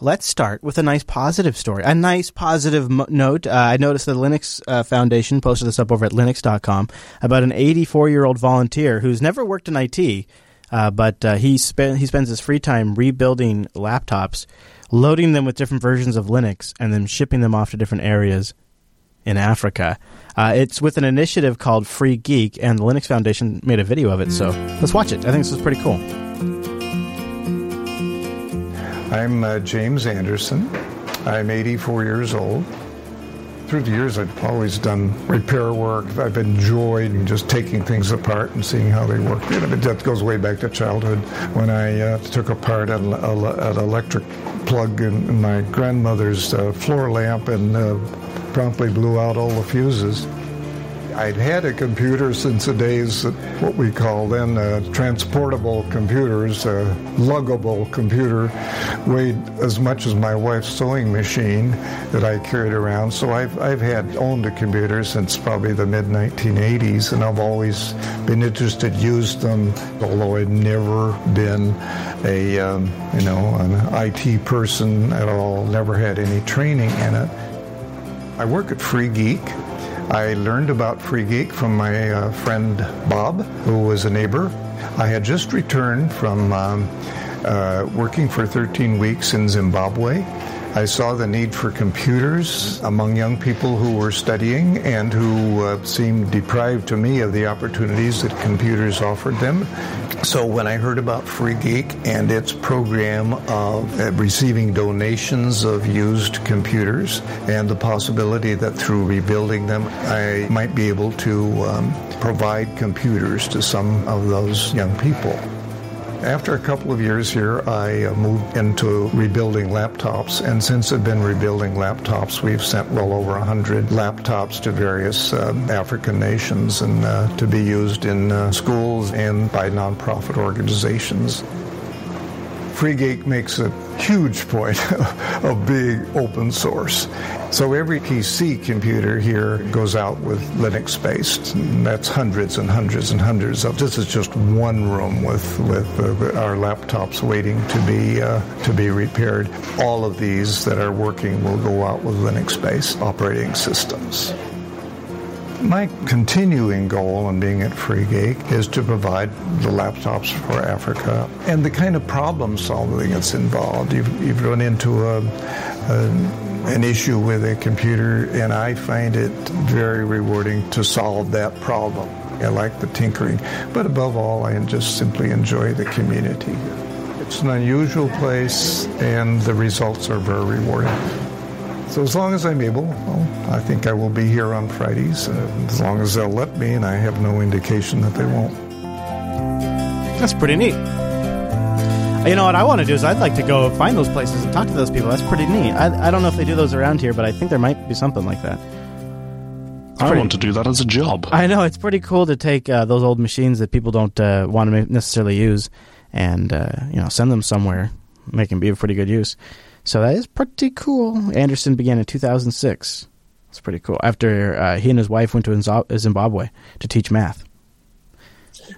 let's start with a nice positive story. A nice positive mo- note. Uh, I noticed the Linux uh, Foundation posted this up over at linux.com about an 84 year old volunteer who's never worked in IT, uh, but uh, he, spe- he spends his free time rebuilding laptops, loading them with different versions of Linux, and then shipping them off to different areas in Africa. Uh, it's with an initiative called Free Geek, and the Linux Foundation made a video of it. So let's watch it. I think this is pretty cool. I'm uh, James Anderson. I'm 84 years old. Through the years, I've always done repair work. I've enjoyed just taking things apart and seeing how they work. You know, that goes way back to childhood when I uh, took apart an, an, electric plug in my grandmother's uh, floor lamp and uh, promptly blew out all the fuses. I'd had a computer since the days of what we call then uh, transportable computers, a luggable computer, weighed as much as my wife's sewing machine that I carried around. So I've, I've had owned a computer since probably the mid 1980s, and I've always been interested, used them, although I'd never been a um, you know an IT person at all, never had any training in it. I work at Free Geek. I learned about Free Geek from my uh, friend Bob, who was a neighbor. I had just returned from um, uh, working for 13 weeks in Zimbabwe. I saw the need for computers among young people who were studying and who uh, seemed deprived to me of the opportunities that computers offered them. So when I heard about Free Geek and its program of uh, receiving donations of used computers and the possibility that through rebuilding them I might be able to um, provide computers to some of those young people. After a couple of years here, I uh, moved into rebuilding laptops, and since I've been rebuilding laptops, we've sent well over 100 laptops to various uh, African nations and uh, to be used in uh, schools and by nonprofit organizations. Free Geek makes a huge point of being open source. So every PC computer here goes out with Linux based. That's hundreds and hundreds and hundreds of. This is just one room with with uh, our laptops waiting to be uh, to be repaired. All of these that are working will go out with Linux based operating systems. My continuing goal in being at Free Geek is to provide the laptops for Africa and the kind of problem solving that's involved. You've, you've run into a, a, an issue with a computer, and I find it very rewarding to solve that problem. I like the tinkering, but above all, I just simply enjoy the community. It's an unusual place, and the results are very rewarding. So as long as I'm able, well, I think I will be here on Fridays, uh, as long as they'll let me, and I have no indication that they won't. That's pretty neat. You know what I want to do is I'd like to go find those places and talk to those people. That's pretty neat. I, I don't know if they do those around here, but I think there might be something like that. I want to do that as a job. I know it's pretty cool to take uh, those old machines that people don't uh, want to necessarily use, and uh, you know send them somewhere, make them be of pretty good use. So that is pretty cool. Anderson began in 2006. It's pretty cool. After uh, he and his wife went to Zimbabwe to teach math.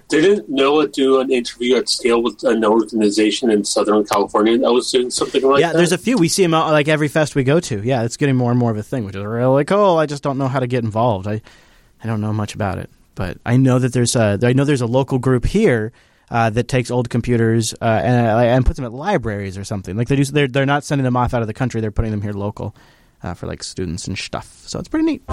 Didn't Noah do an interview at scale with an organization in Southern California that was doing something like yeah, that? Yeah, there's a few. We see him out like every fest we go to. Yeah, it's getting more and more of a thing, which is really cool. I just don't know how to get involved. I, I don't know much about it, but I know that there's a, I know there's a local group here uh, that takes old computers uh, and, uh, and puts them at libraries or something. Like they do, they're they're not sending them off out of the country. They're putting them here local uh, for like students and stuff. So it's pretty neat.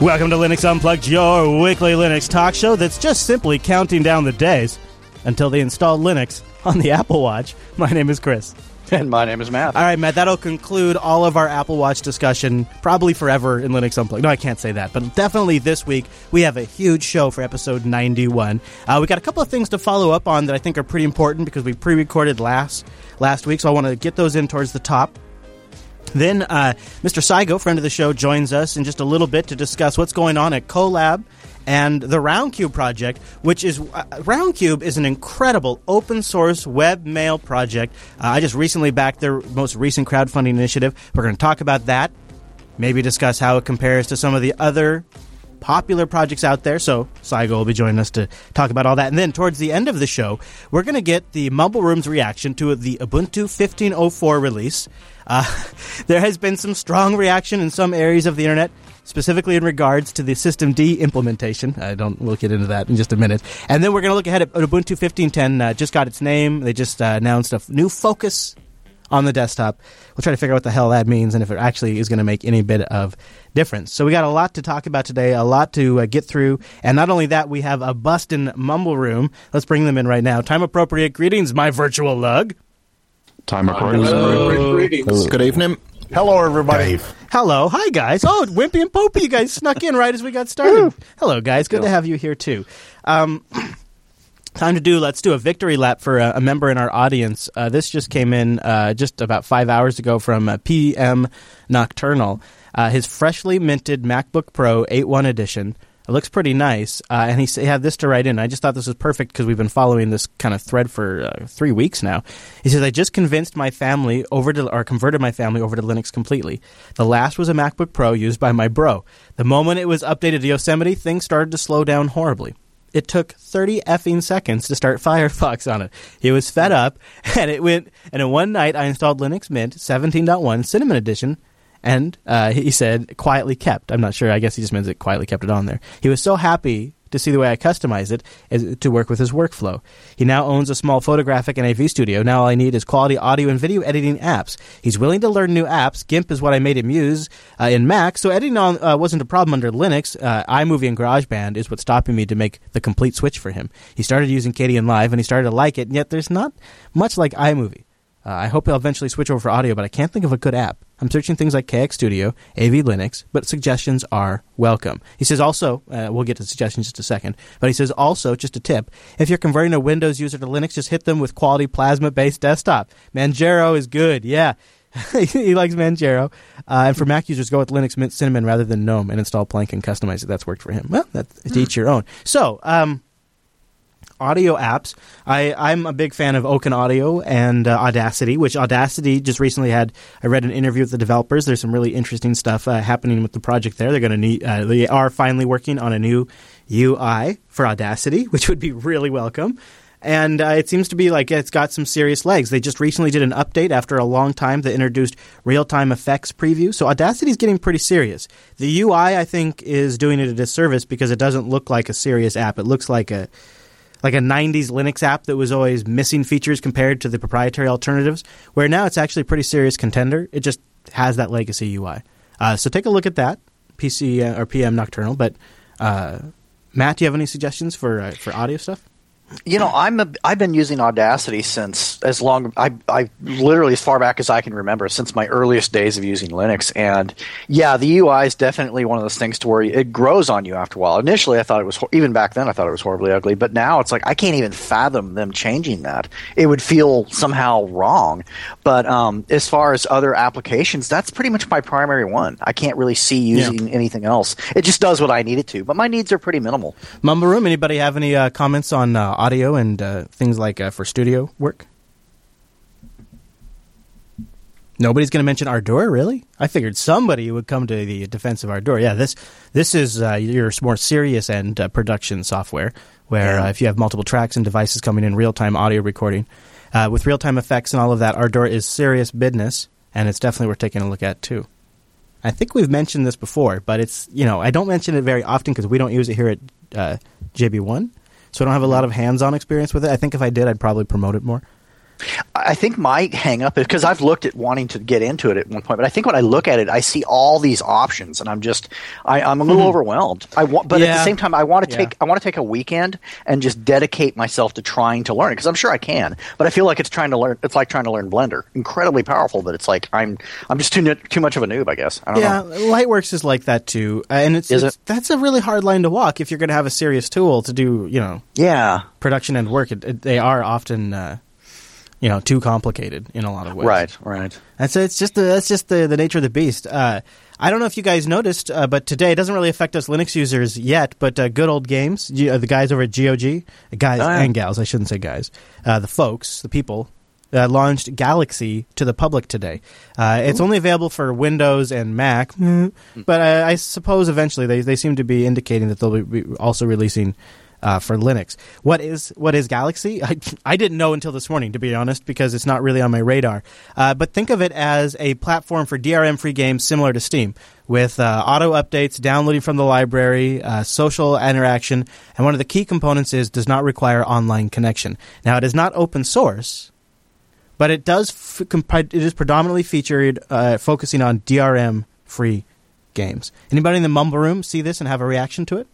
Welcome to Linux Unplugged, your weekly Linux talk show that's just simply counting down the days until they install Linux on the Apple Watch. My name is Chris. And my name is Matt. All right, Matt, that'll conclude all of our Apple Watch discussion, probably forever in Linux Unplugged. No, I can't say that, but definitely this week we have a huge show for episode 91. Uh, we got a couple of things to follow up on that I think are pretty important because we pre recorded last, last week, so I want to get those in towards the top. Then uh, Mr. Seigo, friend of the show, joins us in just a little bit to discuss what's going on at Kolab and the Roundcube project, which is uh, Roundcube is an incredible open source web mail project. Uh, I just recently backed their most recent crowdfunding initiative. We're going to talk about that, maybe discuss how it compares to some of the other popular projects out there. So Seigo will be joining us to talk about all that. And then towards the end of the show, we're going to get the Mumble Room's reaction to the Ubuntu 15.04 release. Uh, there has been some strong reaction in some areas of the internet, specifically in regards to the systemd implementation. I don't. We'll get into that in just a minute. And then we're going to look ahead at Ubuntu 15.10. Uh, just got its name. They just uh, announced a f- new focus on the desktop. We'll try to figure out what the hell that means and if it actually is going to make any bit of difference. So we got a lot to talk about today, a lot to uh, get through, and not only that, we have a bustin' mumble room. Let's bring them in right now. Time appropriate greetings, my virtual lug. Time recordings. Greetings. Good evening. Hello, everybody. Hello, hi guys. Oh, Wimpy and Popey, you guys snuck in right as we got started. Hello, guys. Good to have you here too. Um, time to do. Let's do a victory lap for a, a member in our audience. Uh, this just came in uh, just about five hours ago from uh, PM Nocturnal. Uh, his freshly minted MacBook Pro 8.1 edition. It looks pretty nice, uh, and he, had this to write in. I just thought this was perfect because we've been following this kind of thread for uh, three weeks now. He says, "I just convinced my family over to, or converted my family over to Linux completely. The last was a MacBook Pro used by my bro. The moment it was updated to Yosemite, things started to slow down horribly. It took 30 effing seconds to start Firefox on it. He was fed up, and it went. And in one night, I installed Linux Mint 17.1 Cinnamon Edition, and uh, he said quietly kept. I'm not sure. I guess he just means it quietly kept it on there. He was so happy to see the way I customized it to work with his workflow. He now owns a small photographic and AV studio. Now all I need is quality audio and video editing apps. He's willing to learn new apps. GIMP is what I made him use uh, in Mac, so editing on uh, wasn't a problem under Linux. Uh, iMovie and GarageBand is what's stopping me to make the complete switch for him. He started using Kdenlive and he started to like it, and yet there's not much like iMovie. Uh, I hope he'll eventually switch over for audio, but I can't think of a good app. I'm searching things like KX Studio, AV Linux, but suggestions are welcome. He says also, uh, we'll get to suggestions in just a second, but he says also, just a tip, if you're converting a Windows user to Linux, just hit them with quality plasma based desktop. Manjaro is good, yeah. he likes Manjaro. Uh, and for Mac users, go with Linux Mint Cinnamon rather than GNOME and install Plank and customize it. That's worked for him. Well, that's to each your own. So, um, audio apps. I, I'm a big fan of Open Audio and uh, Audacity, which Audacity just recently had. I read an interview with the developers. There's some really interesting stuff uh, happening with the project there. They're going to need. Uh, they are finally working on a new UI for Audacity, which would be really welcome. And uh, it seems to be like it's got some serious legs. They just recently did an update after a long time that introduced real time effects preview. So Audacity is getting pretty serious. The UI, I think, is doing it a disservice because it doesn't look like a serious app. It looks like a like a 90s Linux app that was always missing features compared to the proprietary alternatives, where now it's actually a pretty serious contender. It just has that legacy UI. Uh, so take a look at that, PC uh, or PM Nocturnal. But uh, Matt, do you have any suggestions for uh, for audio stuff? You know, I'm a, I've been using Audacity since as long I I literally as far back as I can remember since my earliest days of using Linux. And yeah, the UI is definitely one of those things to where it grows on you after a while. Initially, I thought it was even back then I thought it was horribly ugly, but now it's like I can't even fathom them changing that. It would feel somehow wrong. But um, as far as other applications, that's pretty much my primary one. I can't really see using anything else. It just does what I need it to, but my needs are pretty minimal. Mumble Room. Anybody have any uh, comments on uh, audio and uh, things like uh, for studio work? Nobody's going to mention Ardour, really? I figured somebody would come to the defense of Ardour. Yeah, this this is uh, your more serious end uh, production software, where Yeah. uh, if you have multiple tracks and devices coming in real time audio recording, uh, with real time effects and all of that, Ardour is serious business, and it's definitely worth taking a look at too. I think we've mentioned this before, but it's you know I don't mention it very often because we don't use it here at uh, JB1, so I don't have a lot of hands-on experience with it. I think if I did, I'd probably promote it more. I think my hang up is because I've looked at wanting to get into it at one point, but I think when I look at it, I see all these options, and I'm just I, I'm a little overwhelmed. I want, but at Mm-hmm. The same time, I want to Yeah. take I want to take a weekend and just dedicate myself to trying to learn it because I'm sure I can. But I feel like it's trying to learn. It's like trying to learn Blender, incredibly powerful, but it's like I'm I'm just too too much of a noob, I guess. I don't Yeah, know. Lightworks is like that too, and it's, it's- that's a really hard line to walk if you're going to have a serious tool to do you know Yeah, production and work. It, it, they are often uh, you know too complicated in a lot of ways. right, right. And so it's just the, that's just the, the nature of the beast. Uh, I don't know if you guys noticed, uh, but today it doesn't really affect us Linux users yet. But uh, good old games, G- uh, the guys over at GOG, guys Oh, yeah. and gals, I shouldn't say guys, uh, the folks, the people uh, launched Galaxy to the public today. Uh, it's only available for Windows and Mac, but I, I suppose eventually they, they seem to be indicating that they'll be also releasing uh, for Linux. What is what is Galaxy? I, I didn't know until this morning, to be honest, because it's not really on my radar. Uh, but think of it as a platform for DRM-free games similar to Steam, with uh, auto updates, downloading from the library, uh, social interaction, and one of the key components is does not require online connection. Now, it is not open source, but it does. F- comp- it is predominantly featured uh, focusing on DRM-free games. Anybody in the mumble room see this and have a reaction to it?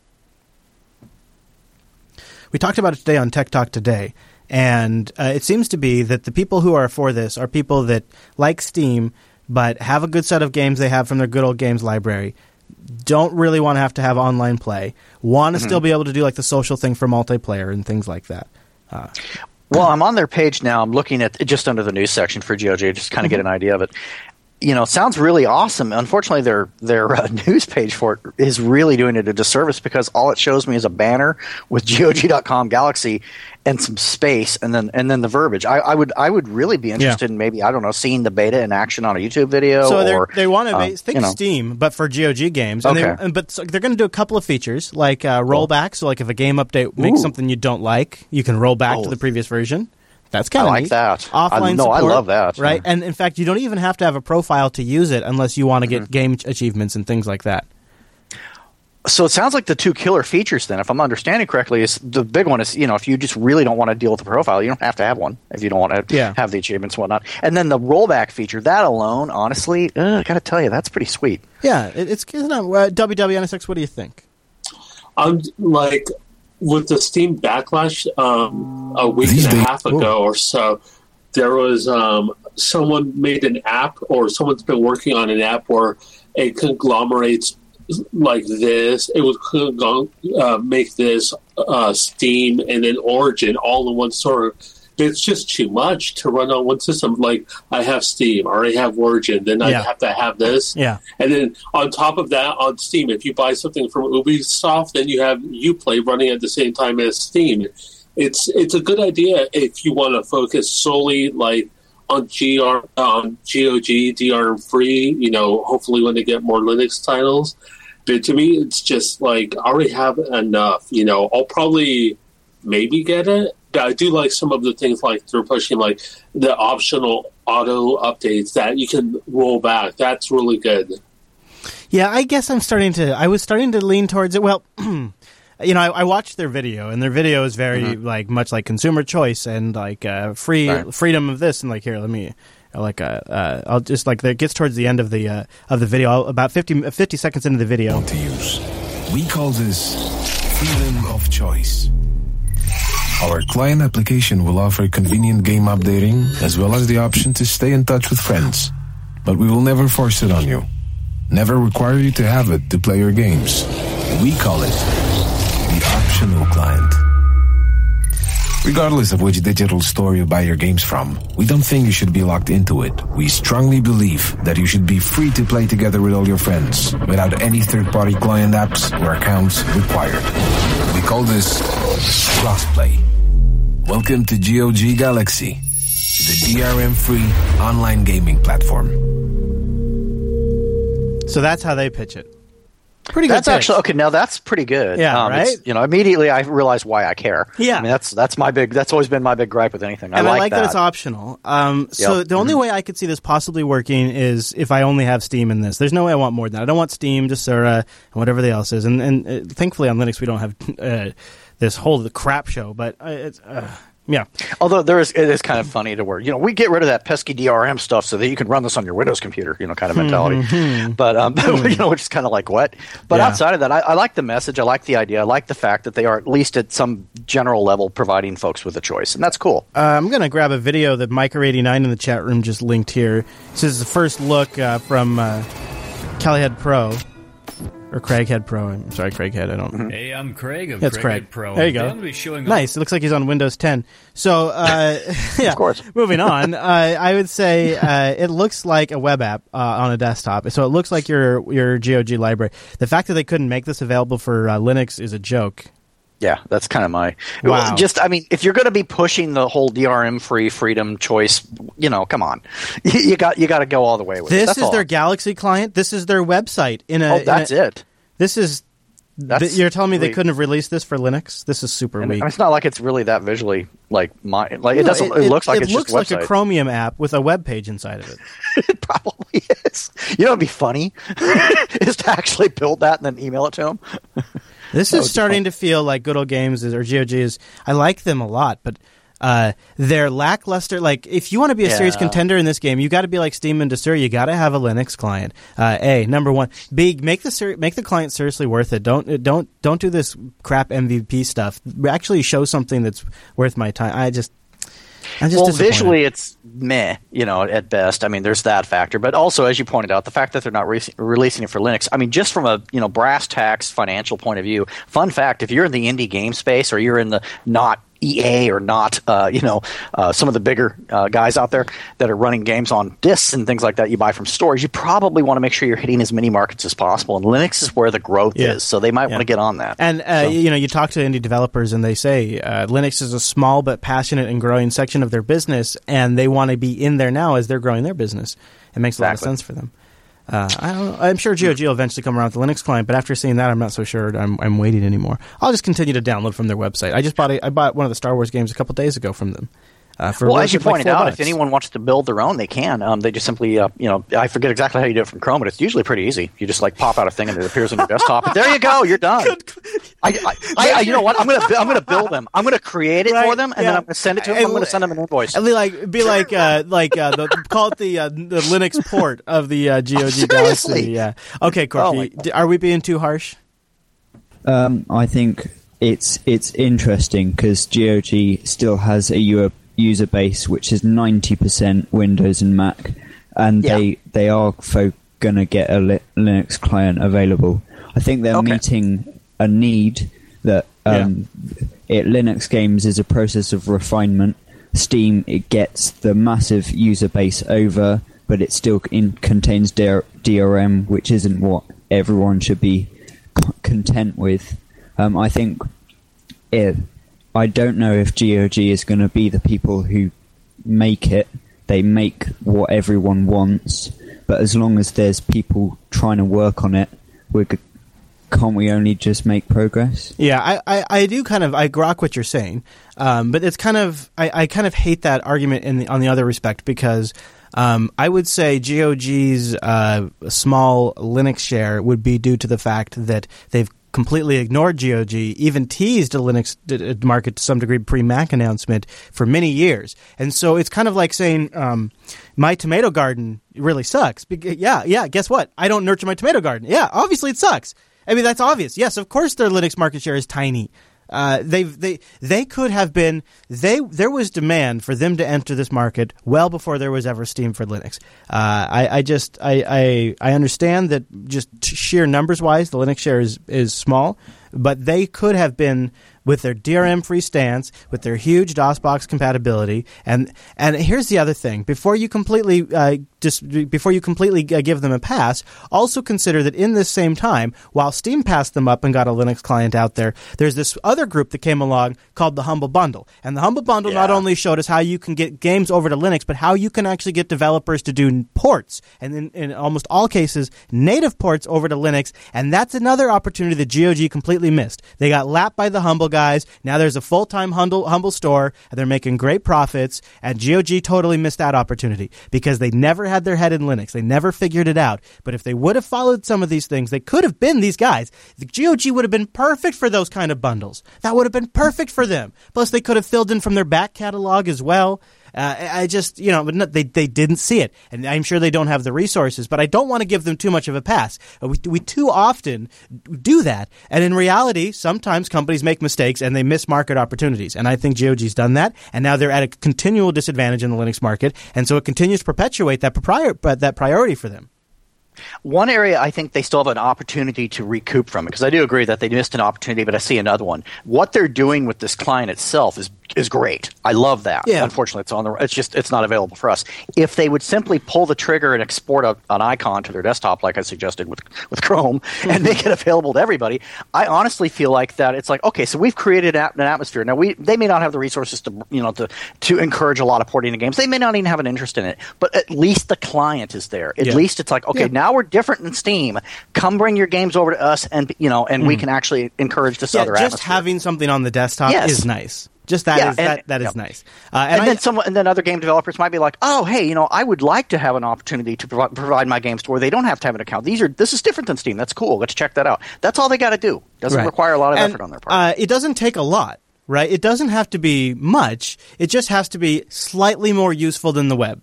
We talked about it today on Tech Talk Today, and uh, it seems to be that the people who are for this are people that like Steam but have a good set of games they have from their good old games library. Don't really want to have to have online play. Want to mm-hmm. still be able to do like the social thing for multiplayer and things like that. Uh, well, I'm on their page now. I'm looking at just under the news section for GOG, just kind of mm-hmm. get an idea of it you know, sounds really awesome. Unfortunately, their their uh, news page for it is really doing it a disservice because all it shows me is a banner with GOG.com Galaxy and some space, and then and then the verbiage. I, I would I would really be interested yeah. in maybe I don't know seeing the beta in action on a YouTube video. So or, they want to um, think you know. Steam, but for GOG games. And okay. They, but so they're going to do a couple of features like uh, rollback. So like if a game update makes Ooh. something you don't like, you can roll back oh. to the previous version. That's kind of like neat. that. Offline no, support, I love that. Right, yeah. and in fact, you don't even have to have a profile to use it unless you want to get mm-hmm. game achievements and things like that. So it sounds like the two killer features, then, if I'm understanding correctly, is the big one is you know if you just really don't want to deal with the profile, you don't have to have one if you don't want to yeah. have the achievements and whatnot. And then the rollback feature, that alone, honestly, uh, I got to tell you, that's pretty sweet. Yeah, it, it's, it's not, uh, WWNSX. What do you think? I'm like with the Steam backlash um, a week These and a days, half ago or so, there was um, someone made an app, or someone's been working on an app where it conglomerates like this. It would uh, make this uh, Steam and then Origin all in one store it's just too much to run on one system. Like I have Steam, I already have Origin, then I yeah. have to have this. Yeah. And then on top of that, on Steam, if you buy something from Ubisoft, then you have UPlay running at the same time as Steam. It's it's a good idea if you want to focus solely like on GR on GOG DRM free. You know, hopefully when they get more Linux titles. But to me, it's just like I already have enough. You know, I'll probably maybe get it I do like some of the things like they're pushing like the optional auto updates that you can roll back. That's really good. Yeah, I guess I'm starting to. I was starting to lean towards it. Well, you know, I, I, watched their video, and their video is very mm-hmm. like much like consumer choice and like uh, free right. freedom of this. And like here, let me like uh, uh, I'll just like it gets towards the end of the uh, of the video, I'll, about 50, 50 seconds into the video. To use, we call this freedom of choice. Our client application will offer convenient game updating as well as the option to stay in touch with friends. But we will never force it on you. Never require you to have it to play your games. We call it the optional client. Regardless of which digital store you buy your games from, we don't think you should be locked into it. We strongly believe that you should be free to play together with all your friends without any third-party client apps or accounts required. We call this crossplay. Welcome to GOG Galaxy, the DRM-free online gaming platform. So that's how they pitch it. Pretty good. That's actually okay. Now that's pretty good. Yeah, um, right. You know, immediately I realize why I care. Yeah, I mean that's that's my big. That's always been my big gripe with anything. I and like, I like that. that. it's optional. Um, so yep. the only mm-hmm. way I could see this possibly working is if I only have Steam in this. There's no way I want more than that. I don't want Steam, Desura, and whatever the else is. And and uh, thankfully on Linux we don't have. Uh, this whole the crap show. But uh, it's. Yeah. Although there is, it is kind of funny to where you know we get rid of that pesky DRM stuff so that you can run this on your Windows computer, you know, kind of mentality. Mm-hmm. But um, you know, which is kind of like what. But yeah. outside of that, I, I, like the message. I like the idea. I like the fact that they are at least at some general level providing folks with a choice, and that's cool. Uh, I'm gonna grab a video that Micro89 in the chat room just linked here. This is the first look uh, from uh, Calihead Pro or Craighead Pro. I'm sorry, Craighead. I don't. Mm-hmm. Hey, I'm Craig of That's Craig Pro. There you go. nice. It looks like he's on Windows 10. So, uh, yeah. of course. moving on. Uh, I would say uh, it looks like a web app uh, on a desktop. So it looks like your your GOG library. The fact that they couldn't make this available for uh, Linux is a joke. Yeah, that's kind of my. Wow. Just, I mean, if you're going to be pushing the whole DRM free freedom choice, you know, come on, you, you got you got to go all the way with it. This is all. their Galaxy client. This is their website. In a, Oh, in that's a- it. This is. That's th- you're telling me they couldn't have released this for Linux? This is super And weak. it's not like it's really that visually like my like it doesn't. It, looks like it it's looks just like a a. Chromium app with a web page inside of it. it probably is. You know, it'd be funny is to actually build that and then email it to them. This is starting to feel like Good Old Games is, or GOG is. I like them a lot, but uh, they're lackluster. Like, if you want to be a serious contender in this game, you got to be like Steam and Desura. You got to have a Linux client. Uh, a number one. B make the ser- make the client seriously worth it. Don't don't don't do this crap MVP stuff. Actually, show something that's worth my time. I just well, visually, it's meh, you know, at best. I mean, there's that factor, but also, as you pointed out, the fact that they're not re- releasing it for Linux. I mean, just from a you know brass tacks financial point of view, fun fact: if you're in the indie game space or you're in the not EA or not, uh, you know, uh, some of the bigger uh, guys out there that are running games on discs and things like that you buy from stores, you probably want to make sure you're hitting as many markets as possible. And Linux is where the growth Yeah. is, so they might Yeah. want to get on that. And uh, you know, you talk to indie developers, and they say uh, Linux is a small but passionate and growing section of their business, and they want to be in there now as they're growing their business. It makes a lot of sense for them. Uh, I. I'm sure will eventually come around with the Linux client, but after seeing that, I'm not so sure I'm, I'm waiting anymore. I'll just continue to download from their website. I just bought a, I bought one of the Star Wars games a couple days ago from them. Uh, for well, as you pointed four out, bucks. if anyone wants to build their own, they can. Um, they just simply, uh, you know, I forget exactly how you do it from Chrome, but it's usually pretty easy. You just like pop out a thing and it appears on your desktop. And there you go, you're done. I, I, I, I- you know what? I'm gonna, I'm gonna build them. I'm gonna create it Right, for them, and then. I'm gonna send it to them. And I'm gonna send them an invoice. And be like, be like, uh, like uh, the, call it the uh, the Linux port of the uh, GOG Galaxy. Yeah. Okay, Oh Corky. D- are we being too harsh? Um, I think it's it's interesting because GOG still has a u- user base which is ninety percent Windows and Mac, and Yeah. they they are fo- gonna get a li- Linux client available. I think they're Okay. meeting a need that um, it Linux games is a process of refinement. Steam it gets the massive user base over, but it still in, contains DR- DRM, which isn't what everyone should be c- content with. Um, I think it. I don't know if GOG is going to be the people who make it. They make what everyone wants, but as long as there's people trying to work on it, g- can't we only just make progress? Yeah, I, I, I do kind of I grok what you're saying, um, but it's kind of I, I kind of hate that argument in the, on the other respect because um, I would say GOG's uh, small Linux share would be due to the fact that they've completely ignored GOG, even teased a Linux d- market to some degree pre Mac announcement for many years, and so it's kind of like saying um, my tomato garden really sucks. Bec- yeah, yeah. Guess what? I don't nurture my tomato garden. Yeah, obviously it sucks. I mean, that's obvious. Yes, of course their Linux market share is tiny. Uh, they they they could have been they there was demand for them to enter this market well before there was ever Steam for Linux. Uh, I, I just I, I I understand that just sheer numbers wise the Linux share is is small, but they could have been with their DRM free stance, with their huge DOSBox compatibility, and and here's the other thing: before you completely uh, just before you completely uh, give them a pass, also consider that in this same time, while Steam passed them up and got a Linux client out there, there's this other group that came along called the Humble Bundle, and the Humble Bundle not only showed us how you can get games over to Linux, but how you can actually get developers to do ports, and in, in almost all cases, native ports over to Linux, and that's another opportunity that GOG completely missed. They got lapped by the Humble guys. Now there's a full time Humble, Humble store, and they're making great profits, and GOG totally missed that opportunity because they never had their head in Linux. They never figured it out. But if they would have followed some of these things, they could have been these guys. The GOG would have been perfect for those kind of bundles. That would have been perfect for them. Plus, they could have filled in from their back catalog as well. Uh, I just, you know, but no, they they didn't see it, and I'm sure they don't have the resources. But I don't want to give them too much of a pass. Uh, We we too often do that, and in reality, sometimes companies make mistakes and they miss market opportunities. And I think GOG's done that, and now they're at a continual disadvantage in the Linux market, and so it continues to perpetuate that prior, that priority for them. One area I think they still have an opportunity to recoup from it because I do agree that they missed an opportunity, but I see another one. What they're doing with this client itself is is great. I love that. Yeah. Unfortunately, it's on the. It's just it's not available for us. If they would simply pull the trigger and export a, an icon to their desktop, like I suggested with with Chrome, and make it available to everybody, I honestly feel like that. It's like okay, so we've created an atmosphere. Now we they may not have the resources to you know to to encourage a lot of porting of games. They may not even have an interest in it, but at least the client is there. At Yeah. least it's like okay, Yeah. now we're different than Steam. Come bring your games over to us, and you know, and we mm. can actually encourage this yeah, other just atmosphere. having something on the desktop Yes. is nice. Just that is Yeah, and- that that is yep. nice. Uh, and, and I, then someone, and then other game developers might be like, "Oh, hey, you know, I would like to have an opportunity to provi- provide my games to where they don't have to have an account. These are this is different than Steam. That's cool. Let's check that out. That's all they got to do. Doesn't Right. require a lot of And, effort on their part. Uh, it doesn't take a lot, right? It doesn't have to be much. It just has to be slightly more useful than the web.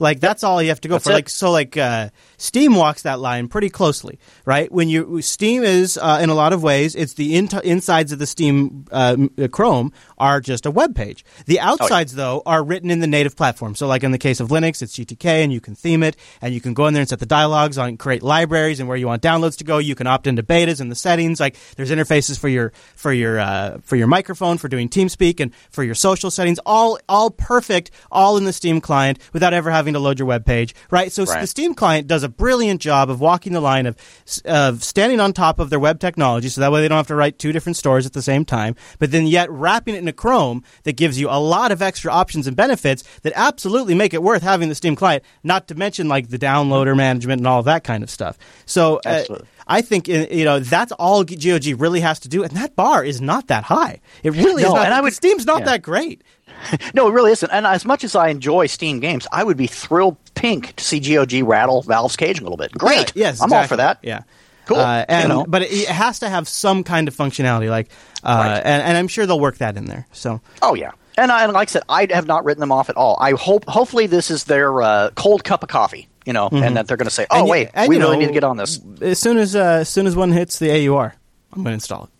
Like that's all you have to go That's for. it. Like so, like uh, Steam walks that line pretty closely, right? When you Steam is uh, in a lot of ways, it's the in- insides of the Steam uh, Chrome are just a web page. The outsides, though, are written in the native platform. So, like in the case of Linux, it's GTK, and you can theme it, and you can go in there and set the dialogues on create libraries and where you want downloads to go. You can opt into betas and the settings. Like there's interfaces for your for your uh, for your microphone, for doing TeamSpeak, and for your social settings. All all perfect, all in the Steam client without ever having to load your web page, right? So Right. the Steam client does a brilliant job of walking the line of of standing on top of their web technology, so that way they don't have to write two different stores at the same time. But then yet wrapping it in a Chrome that gives you a lot of extra options and benefits that absolutely make it worth having the Steam client. Not to mention like the downloader management and all that kind of stuff. So uh, I think uh, you know that's all GOG really has to do, and that bar is not that high. It really is No, not. and I would- Steam's not yeah. that great. no, it really isn't. And as much as I enjoy Steam games, I would be thrilled pink to see GOG rattle Valve's cage a little bit. Great. Yes, I'm all for that. Yeah. Cool. Uh, and You know. but it, it has to have some kind of functionality, like, uh, Right. and, and I'm sure they'll work that in there. So Oh yeah. And, I, and like I said, I have not written them off at all. I hope, hopefully, this is their uh, cold cup of coffee, you know, and that they're going to say, "Oh Mm-hmm. And wait, we really know, need to get on this." as soon as uh, as soon as one hits the AUR, I'm going to install it.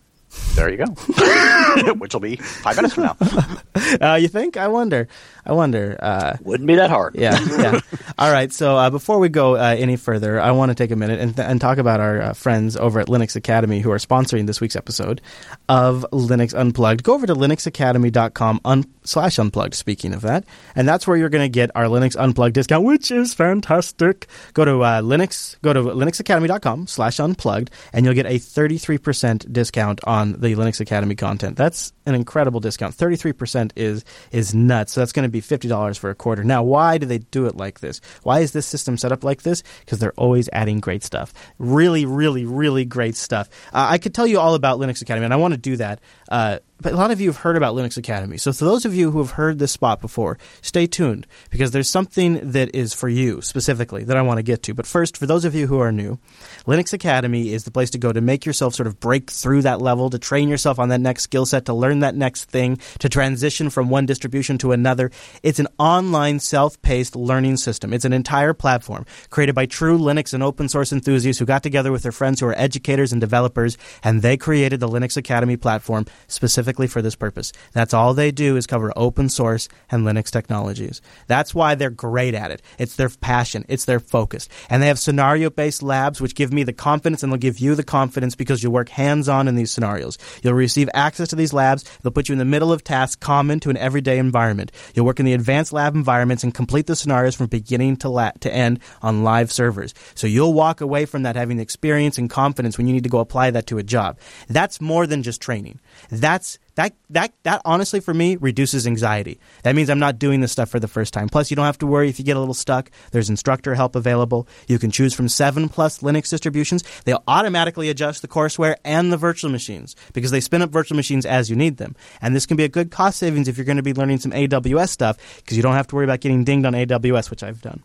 There you go. Which will be five minutes from now. Uh, you think? I wonder. I wonder. Uh, Wouldn't be that hard. yeah, yeah. All right. So uh, before we go uh, any further, I want to take a minute and, th- and talk about our uh, friends over at Linux Academy who are sponsoring this week's episode of Linux Unplugged. Go over to linuxacademy.com un- slash unplugged, speaking of that, and that's where you're going to get our Linux Unplugged discount, which is fantastic. Go to uh, Linux, go to linuxacademy.com slash unplugged, and you'll get a 33% discount on the Linux Academy content. That's an incredible discount. 33% is is nuts. So that's going to be $50 for a quarter. Now, why do they do it like this? Why is this system set up like this? Because they're always adding great stuff. Really, really, really great stuff. Uh, I could tell you all about Linux Academy, and I want to do that. Uh, but a lot of you have heard about Linux Academy. So, for those of you who have heard this spot before, stay tuned because there's something that is for you specifically that I want to get to. But first, for those of you who are new, Linux Academy is the place to go to make yourself sort of break through that level, to train yourself on that next skill set, to learn that next thing, to transition from one distribution to another. It's an online, self paced learning system. It's an entire platform created by true Linux and open source enthusiasts who got together with their friends who are educators and developers, and they created the Linux Academy platform specifically for this purpose. That's all they do is cover open source and Linux technologies. That's why they're great at it. It's their passion, it's their focus. And they have scenario based labs which give me the confidence and they'll give you the confidence because you'll work hands on in these scenarios. You'll receive access to these labs. They'll put you in the middle of tasks common to an everyday environment. You'll work in the advanced lab environments and complete the scenarios from beginning to, la- to end on live servers. So you'll walk away from that having experience and confidence when you need to go apply that to a job. That's more than just training. That's that that that honestly for me reduces anxiety. That means I'm not doing this stuff for the first time. Plus, you don't have to worry if you get a little stuck. There's instructor help available. You can choose from seven plus Linux distributions. They'll automatically adjust the courseware and the virtual machines because they spin up virtual machines as you need them. And this can be a good cost savings if you're going to be learning some AWS stuff because you don't have to worry about getting dinged on AWS, which I've done.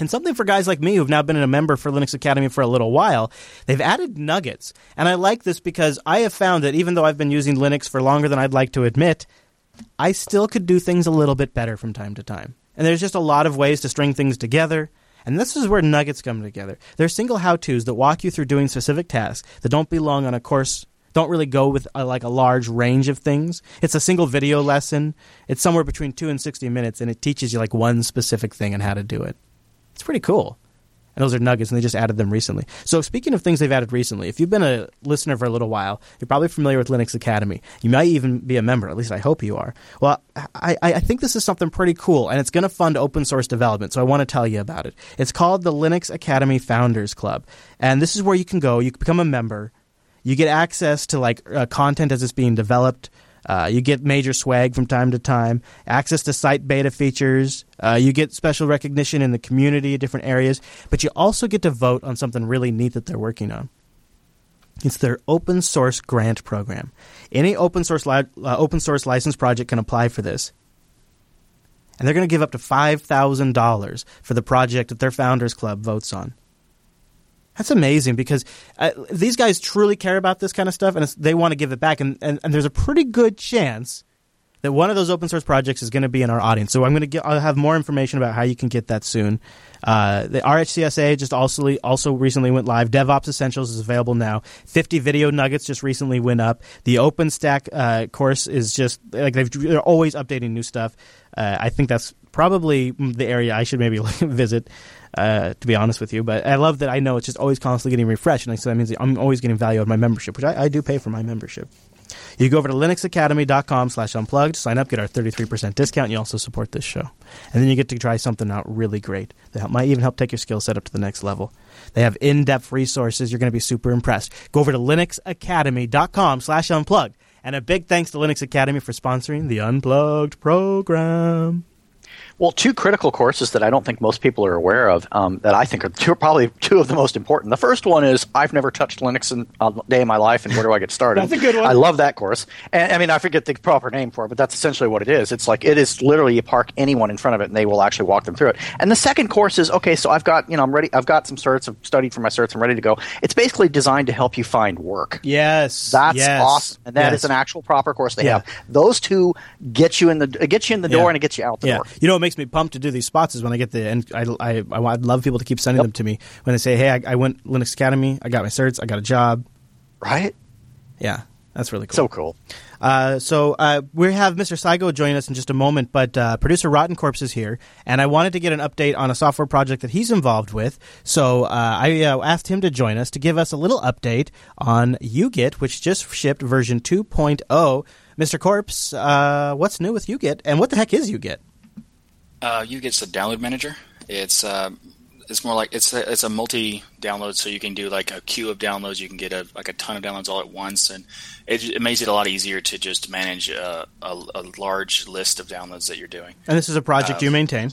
And something for guys like me who've now been a member for Linux Academy for a little while, they've added nuggets. And I like this because I have found that even though I've been using Linux for longer than I'd like to admit, I still could do things a little bit better from time to time. And there's just a lot of ways to string things together. And this is where nuggets come together. They're single how-tos that walk you through doing specific tasks that don't belong on a course, don't really go with a, like a large range of things. It's a single video lesson. It's somewhere between 2 and 60 minutes and it teaches you like one specific thing and how to do it. It's pretty cool. And those are nuggets, and they just added them recently. So, speaking of things they've added recently, if you've been a listener for a little while, you're probably familiar with Linux Academy. You might even be a member, at least I hope you are. Well, I, I think this is something pretty cool, and it's going to fund open source development, so I want to tell you about it. It's called the Linux Academy Founders Club, and this is where you can go, you can become a member, you get access to like uh, content as it's being developed. Uh, you get major swag from time to time, access to site beta features. Uh, you get special recognition in the community, different areas, but you also get to vote on something really neat that they're working on. It's their open source grant program. Any open source li- uh, open source license project can apply for this, and they're going to give up to five thousand dollars for the project that their founders club votes on. That's amazing because uh, these guys truly care about this kind of stuff and they want to give it back. And, and, and, there's a pretty good chance that one of those open source projects is going to be in our audience. So I'm going to get, I'll have more information about how you can get that soon. Uh, the RHCSA just also also recently went live. DevOps Essentials is available now. 50 video nuggets just recently went up. The OpenStack uh, course is just like they're always updating new stuff. Uh, I think that's probably the area I should maybe visit uh, to be honest with you. But I love that I know it's just always constantly getting refreshed, and so that means I'm always getting value out of my membership, which I, I do pay for my membership. You go over to linuxacademy.com slash unplugged, sign up, get our 33% discount, and you also support this show. And then you get to try something out really great that might even help take your skill set up to the next level. They have in-depth resources. You're going to be super impressed. Go over to linuxacademy.com slash unplugged. And a big thanks to Linux Academy for sponsoring the Unplugged program. Well, two critical courses that I don't think most people are aware of um, that I think are two, probably two of the most important. The first one is I've never touched Linux in a day in my life, and where do I get started? that's a good one. I love that course. And I mean, I forget the proper name for it, but that's essentially what it is. It's like it is literally you park anyone in front of it, and they will actually walk them through it. And the second course is okay. So I've got you know I'm ready. I've got some certs. I've studied for my certs. I'm ready to go. It's basically designed to help you find work. Yes, that's yes. awesome, and that yes. is an actual proper course they Yeah. have. Those two get you in the get you in the door Yeah. and it gets you out the yeah. door. You know makes me pumped to do these spots is when I get the and I I I would love people to keep sending them to me when they say, "Hey, I, I went Linux Academy, I got my certs, I got a job." Right? Yeah, that's really cool. So cool. Uh, so uh, we have Mr. Seigo joining us in just a moment, but uh, producer Rotten Corpse is here, and I wanted to get an update on a software project that he's involved with. So uh, I uh, asked him to join us to give us a little update on uGet, which just shipped version 2.0. Mr. Corpse, uh, what's new with uGet, and what the heck is uGet? Uh, get the download manager. It's uh, it's more like it's a, it's a multi download, so you can do like a queue of downloads. You can get a like a ton of downloads all at once, and it, it makes it a lot easier to just manage a, a, a large list of downloads that you're doing. And this is a project Uh, you maintain.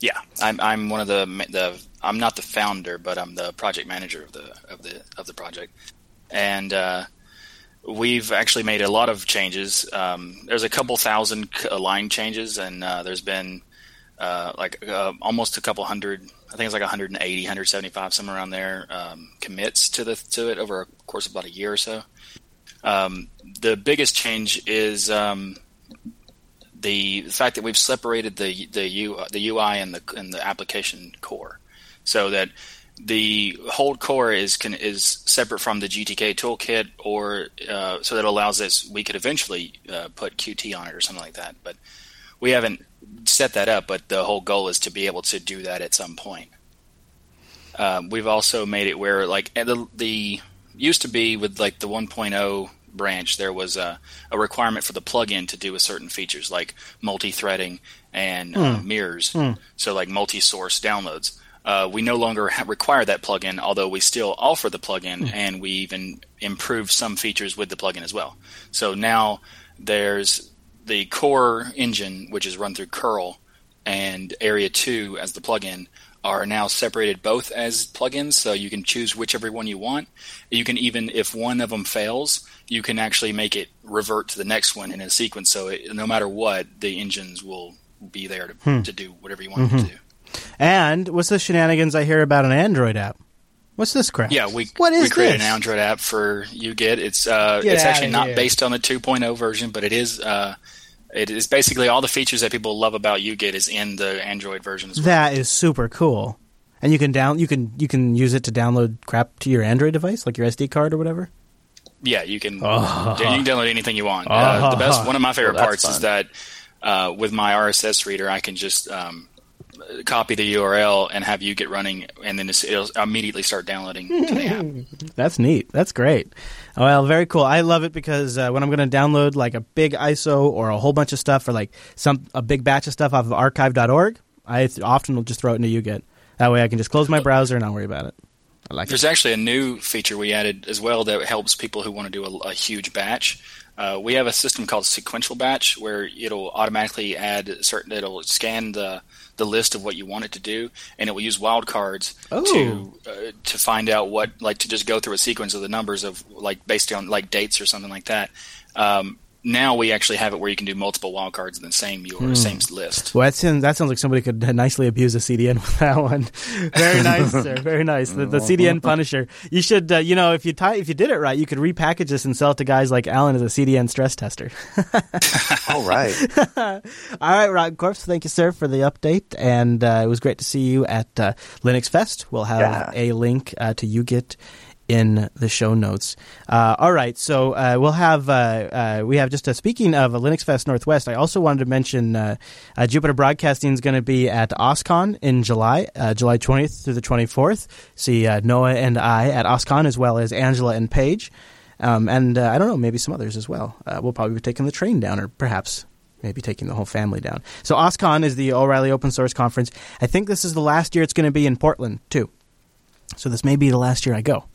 Yeah, I'm I'm one of the the I'm not the founder, but I'm the project manager of the of the of the project, and uh, we've actually made a lot of changes. Um, there's a couple thousand uh, line changes, and uh, there's been uh, like uh, almost a couple hundred. I think it's like 180, 175, somewhere around there. Um, commits to the to it over a course of about a year or so. Um, the biggest change is um, the fact that we've separated the the, the UI and the and the application core, so that the whole core is can, is separate from the GTK toolkit, or uh, so that allows us we could eventually uh, put Qt on it or something like that. But we haven't set that up. But the whole goal is to be able to do that at some point. Um, we've also made it where like the the used to be with like the 1.0 branch there was a, a requirement for the plugin to do with certain features like multi-threading and uh, mirrors. So like multi-source downloads. Uh, we no longer ha- require that plugin although we still offer the plugin and we even improve some features with the plugin as well. So now there's the core engine which is run through curl and aria2 as the plugin are now separated both as plugins so you can choose whichever one you want. You can even if one of them fails you can actually make it revert to the next one in a sequence. So it, no matter what the engines will be there to, hmm. to do whatever you want them mm-hmm. to do. And what's the shenanigans I hear about an Android app? What's this crap? yeah we, What is we created this? an android app for uGet it's uh, Get it's actually not here. based on the 2.0 version but it is uh, it is basically all the features that people love about uGet is in the Android version as well. That is super cool. And you can down you can you can use it to download crap to your Android device, like your SD card or whatever. Yeah, you can Oh. you can download anything you want. Uh, the best one of my favorite Well, that's parts is that uh, with my RSS reader, I can just um, copy the URL and have uGet running, and then it'll immediately start downloading to the app. That's neat. That's great. Well, very cool. I love it because uh, when I'm going to download like a big ISO or a whole bunch of stuff or like some a big batch of stuff off of archive.org, I th- often will just throw it into UGet. That way I can just close my browser and not worry about it. I like There's it. actually a new feature we added as well that helps people who want to do a, a huge batch. Uh, we have a system called sequential batch where it'll automatically add certain. It'll scan the the list of what you want it to do, and it will use wildcards Oh. to uh, to find out what like to just go through a sequence of the numbers of like based on like dates or something like that. Um, now we actually have it where you can do multiple wildcards in the same URL, same list. Well, that sounds, that sounds like somebody could nicely abuse a CDN with that one. Very nice, sir. Very nice. The, the CDN Punisher. You should, uh, you know, if you tie, if you did it right, you could repackage this and sell it to guys like Alan as a CDN stress tester. All right. All right, Rock Corpse. Thank you, sir, for the update, and uh, it was great to see you at uh, Linux Fest. We'll have Yeah. a link uh, to uGet in the show notes. Uh, all right, so uh, we'll have uh, uh, we have just uh, speaking of a Linux Fest Northwest. I also wanted to mention uh, Jupiter Broadcasting is going to be at OSCON in July, July twentieth through the twenty fourth. See Noah and I at OSCON as well as Angela and Paige. Um, and I don't know, maybe some others as well. We'll probably be taking the train down, or perhaps maybe taking the whole family down. So OSCON is the O'Reilly Open Source Conference. I think this is the last year it's going to be in Portland too. So this may be the last year I go.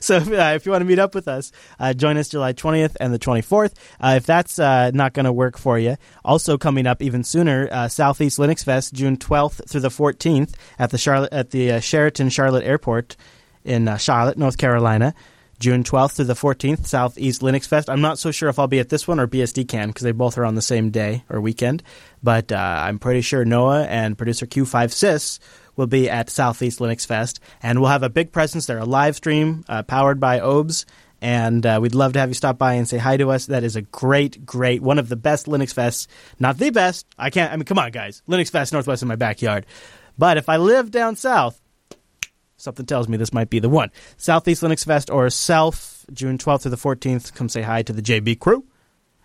so if, uh, if you want to meet up with us, uh, join us July 20th and the 24th. Uh, if that's uh, not going to work for you, also coming up even sooner, uh, Southeast Linux Fest, June 12th through the 14th at the Charlotte at the uh, Sheraton Charlotte Airport in Charlotte, North Carolina. June 12th through the 14th, Southeast Linux Fest. I'm not so sure if I'll be at this one or BSDCan because they both are on the same day or weekend. But I'm pretty sure Noah and producer Q5Sys will be at Southeast Linux Fest. And we'll have a big presence there, a live stream uh, powered by OBS. And uh, we'd love to have you stop by and say hi to us. That is a great, great, one of the best Linux Fests. Not the best. I can't, I mean, come on, guys. Linux Fest Northwest in my backyard. But if I live down south, something tells me this might be the one. Southeast Linux Fest or Self, June 12th to the 14th. Come say hi to the JB crew.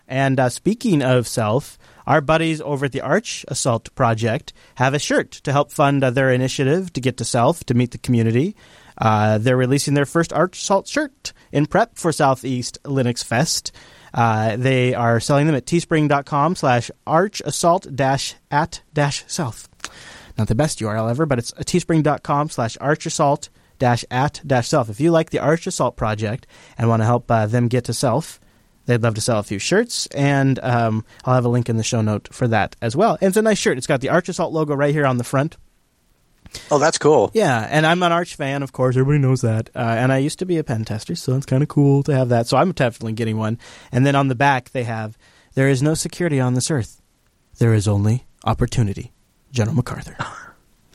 And uh, speaking of Self, our buddies over at the Arch Assault Project have a shirt to help fund their initiative to get to Self, to meet the community. Uh, they're releasing their first Arch Assault shirt in prep for Southeast Linux Fest. Uh, they are selling them at teespring.com slash archassault dash at dash south not the best URL ever, but it's teespring.com slash archassault dash at dash self. If you like the Arch Assault project and want to help uh, them get to self, they'd love to sell a few shirts, and um, I'll have a link in the show note for that as well. And it's a nice shirt. It's got the Arch Assault logo right here on the front. Oh, that's cool. Yeah, and I'm an Arch fan, of course. Everybody knows that. Uh, and I used to be a pen tester, so it's kind of cool to have that. So I'm definitely getting one. And then on the back, they have There is no security on this earth, there is only opportunity. General MacArthur.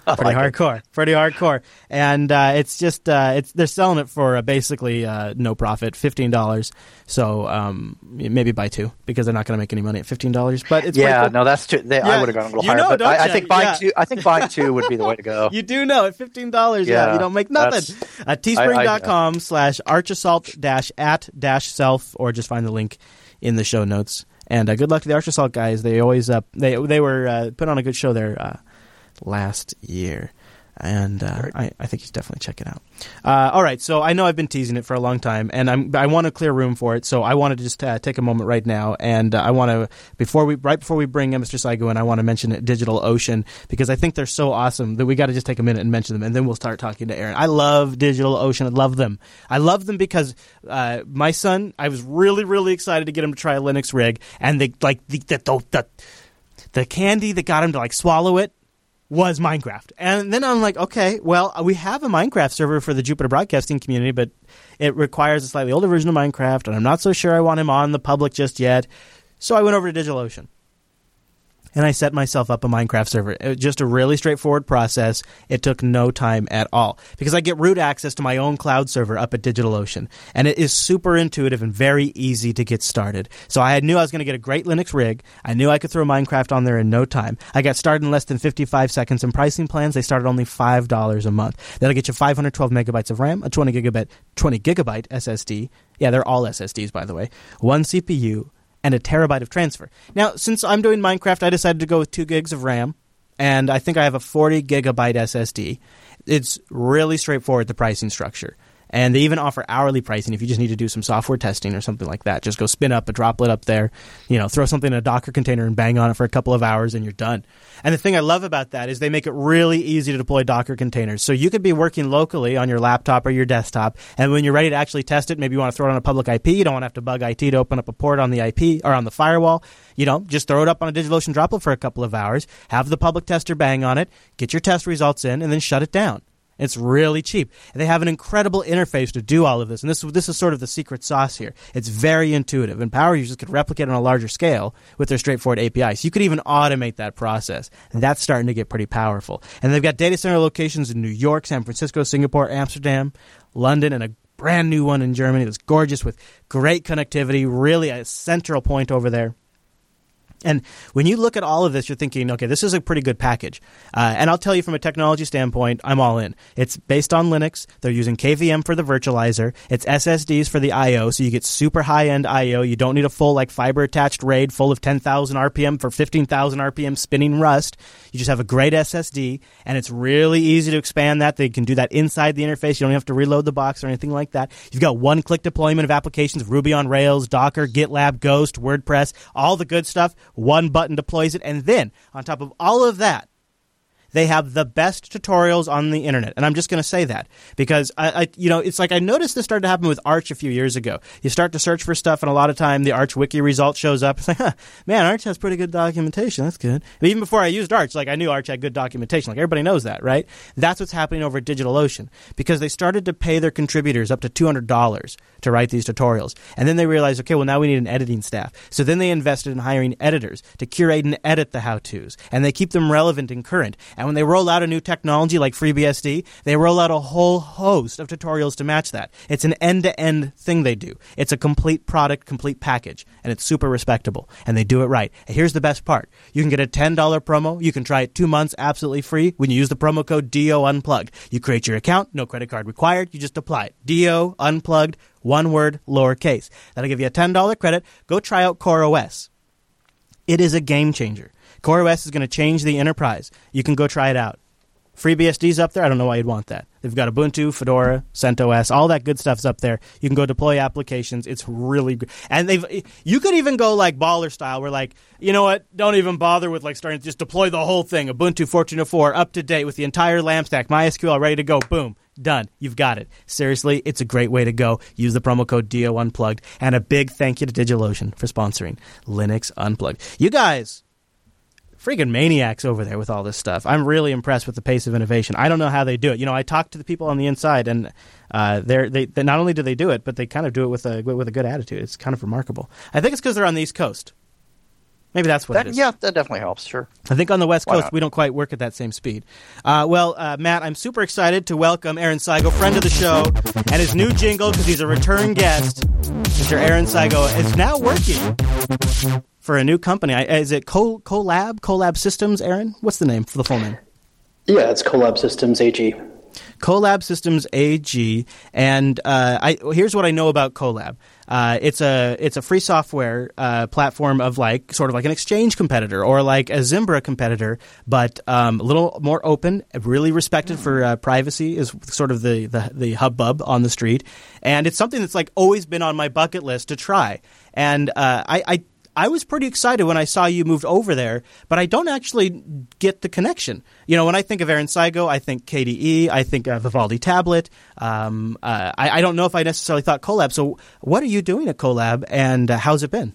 Pretty like it. hardcore, pretty hardcore, and uh, it's just uh, it's they're selling it for uh, basically uh, no profit, fifteen dollars. So um, maybe buy two because they're not going to make any money at fifteen dollars. But it's yeah, cool. no, that's too. They, Yeah, I would have gone a little higher, know, but I, I think buying Yeah. two. I think buying two would be the way to go. You do know at fifteen dollars, yeah. Yeah, you don't make nothing. Uh, teespring.com slash archassault dash at dash self, or just find the link in the show notes. And uh, good luck to the Arch Assault guys. They always uh, they they were uh, put on a good show there uh, last year. And uh, I, I think you should definitely check it out. Uh, all right, so I know I've been teasing it for a long time, and I'm I want to clear room for it. So I wanted to just uh, take a moment right now, and uh, I want to before we right before we bring Mr. Seigo in, I want to mention Digital Ocean because I think they're so awesome that we got to just take a minute and mention them, and then we'll start talking to Aaron. I love Digital Ocean. I love them. I love them because uh, my son. I was really really excited to get him to try a Linux rig, and they like the the the, the, the candy that got him to like swallow it was Minecraft. And then I'm like, okay, well, uh, we have a Minecraft server for the Jupiter Broadcasting community, but it requires a slightly older version of Minecraft, and I'm not so sure I want him on the public just yet. So I went over to DigitalOcean. And I set myself up a Minecraft server. Just a really straightforward process. It took no time at all because I get root access to my own cloud server up at DigitalOcean, and it is super intuitive and very easy to get started. So I knew I was going to get a great Linux rig. I knew I could throw Minecraft on there in no time. I got started in less than 55 seconds. And pricing plans they started only five dollars a month. That'll get you 512 megabytes of RAM, a 20 gigabit 20 gigabyte SSD. Yeah, they're all SSDs by the way. One CPU and a terabyte of transfer. Now, since I'm doing Minecraft, I decided to go with two gigs of RAM and I think I have a 40 gigabyte SSD. It's really straightforward, the pricing structure. And they even offer hourly pricing if you just need to do some software testing or something like that. Just go spin up a droplet up there, you know, throw something in a Docker container and bang on it for a couple of hours and you're done. And the thing I love about that is they make it really easy to deploy Docker containers. So you could be working locally on your laptop or your desktop, and when you're ready to actually test it, maybe you want to throw it on a public IP. You don't want to have to bug IT to open up a port on the IP or on the firewall. You know, just throw it up on a DigitalOcean droplet for a couple of hours, have the public tester bang on it, get your test results in, and then shut it down. It's really cheap. They have an incredible interface to do all of this, and this this is sort of the secret sauce here. It's very intuitive, and power users could replicate on a larger scale with their straightforward APIs. You could even automate that process, and that's starting to get pretty powerful. And they've got data center locations in New York, San Francisco, Singapore, Amsterdam, London, and a brand new one in Germany that's gorgeous with great connectivity, really a central point over there. And when you look at all of this, you're thinking, okay, this is a pretty good package. Uh, and I'll tell you from a technology standpoint, I'm all in. It's based on Linux. They're using KVM for the virtualizer. It's SSDs for the I/O, so you get super high-end I/O. You don't need a full like fiber-attached RAID full of 10,000 RPM for 15,000 RPM spinning Rust. You just have a great SSD, and it's really easy to expand that. They can do that inside the interface. You don't have to reload the box or anything like that. You've got one-click deployment of applications: Ruby on Rails, Docker, GitLab, Ghost, WordPress, all the good stuff one button deploys it. And then, on top of all of that, they have the best tutorials on the internet. And I'm just going to say that because I, I, you know, it's like I noticed this started to happen with Arch a few years ago. You start to search for stuff, and a lot of time the Arch wiki result shows up. It's like, huh, man, Arch has pretty good documentation. That's good. But even before I used Arch, like I knew Arch had good documentation. Like everybody knows that, right? That's what's happening over at DigitalOcean because they started to pay their contributors up to two hundred dollars to write these tutorials, and then they realized, okay, well now we need an editing staff. So then they invested in hiring editors to curate and edit the how-tos, and they keep them relevant and current. When they roll out a new technology like FreeBSD, they roll out a whole host of tutorials to match that. It's an end to end thing they do. It's a complete product, complete package, and it's super respectable. And they do it right. And here's the best part you can get a $10 promo. You can try it two months absolutely free when you use the promo code DO Unplugged. You create your account, no credit card required. You just apply it. DO Unplugged, one word, lowercase. That'll give you a $10 credit. Go try out CoreOS. It is a game changer. CoreOS is going to change the enterprise. You can go try it out. FreeBSD's up there. I don't know why you'd want that. They've got Ubuntu, Fedora, CentOS, all that good stuff's up there. You can go deploy applications. It's really good. And they've you could even go like baller style where like, you know what, don't even bother with like starting just deploy the whole thing. Ubuntu 14.04 up to date with the entire LAMP stack, MySQL ready to go. Boom. Done. You've got it. Seriously, it's a great way to go. Use the promo code DO Unplugged. And a big thank you to DigitalOcean for sponsoring Linux Unplugged. You guys freaking maniacs over there with all this stuff. I'm really impressed with the pace of innovation. I don't know how they do it. You know, I talk to the people on the inside, and uh, they're, they they not only do they do it, but they kind of do it with a with a good attitude. It's kind of remarkable. I think it's because they're on the East Coast. Maybe that's what That, it is. yeah, that definitely helps. Sure. I think on the West Why Coast not? we don't quite work at that same speed. Uh, well, uh, Matt, I'm super excited to welcome Aaron Seigo, friend of the show, and his new jingle because he's a return guest. Mr. Aaron Seigo is now working for a new company. I, is it Co Kolab Kolab Systems? Aaron, what's the name for the full name? Yeah, it's Kolab Systems AG. Kolab Systems AG, and uh, I, here's what I know about Kolab. Uh, it's a it's a free software uh, platform of like sort of like an exchange competitor or like a Zimbra competitor, but um, a little more open, really respected for uh, privacy is sort of the, the the hubbub on the street, and it's something that's like always been on my bucket list to try. And uh, I, I I was pretty excited when I saw you moved over there, but I don't actually get the connection. You know, when I think of Aaron Seigo, I think KDE, I think of Vivaldi Tablet. Um, uh, I, I don't know if I necessarily thought Kolab. So, what are you doing at Kolab, and uh, how's it been?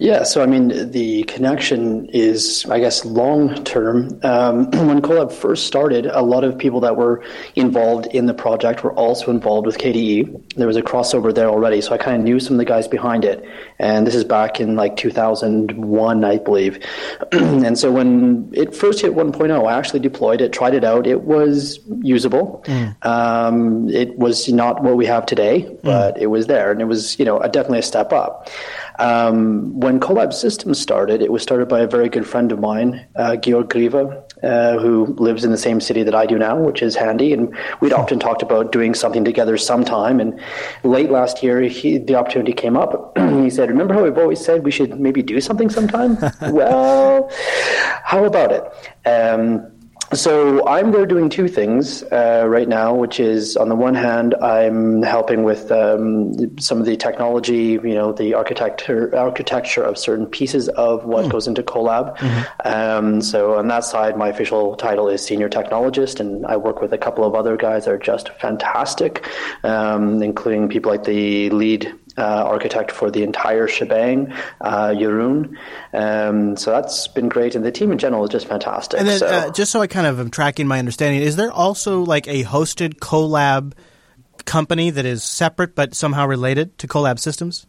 Yeah, so I mean, the connection is, I guess, long term. Um, when Kolab first started, a lot of people that were involved in the project were also involved with KDE. There was a crossover there already, so I kind of knew some of the guys behind it. And this is back in like 2001, I believe. and so when it first hit 1.0, I actually deployed it, tried it out. It was usable. Um, it was not what we have today, but it was there, and it was, you know, definitely a step up. Um, when Kolab Systems started, it was started by a very good friend of mine, uh, Georg Grieve, uh, who lives in the same city that I do now, which is handy. And we'd often talked about doing something together sometime. And late last year, he, the opportunity came up. he said, Remember how we've always said we should maybe do something sometime? well, How about it? Um, so I'm there doing two things uh, right now, which is on the one hand, I'm helping with um, some of the technology, you know, the architecture architecture of certain pieces of what mm. goes into Kolab. Mm-hmm. Um, so on that side, my official title is senior technologist, and I work with a couple of other guys that are just fantastic, um, including people like the lead uh, architect for the entire shebang, uh, Jeroen. Um, so that's been great, and the team in general is just fantastic. And then, so. uh, just so I kind of am tracking my understanding, is there also like a hosted Kolab company that is separate but somehow related to Kolab Systems?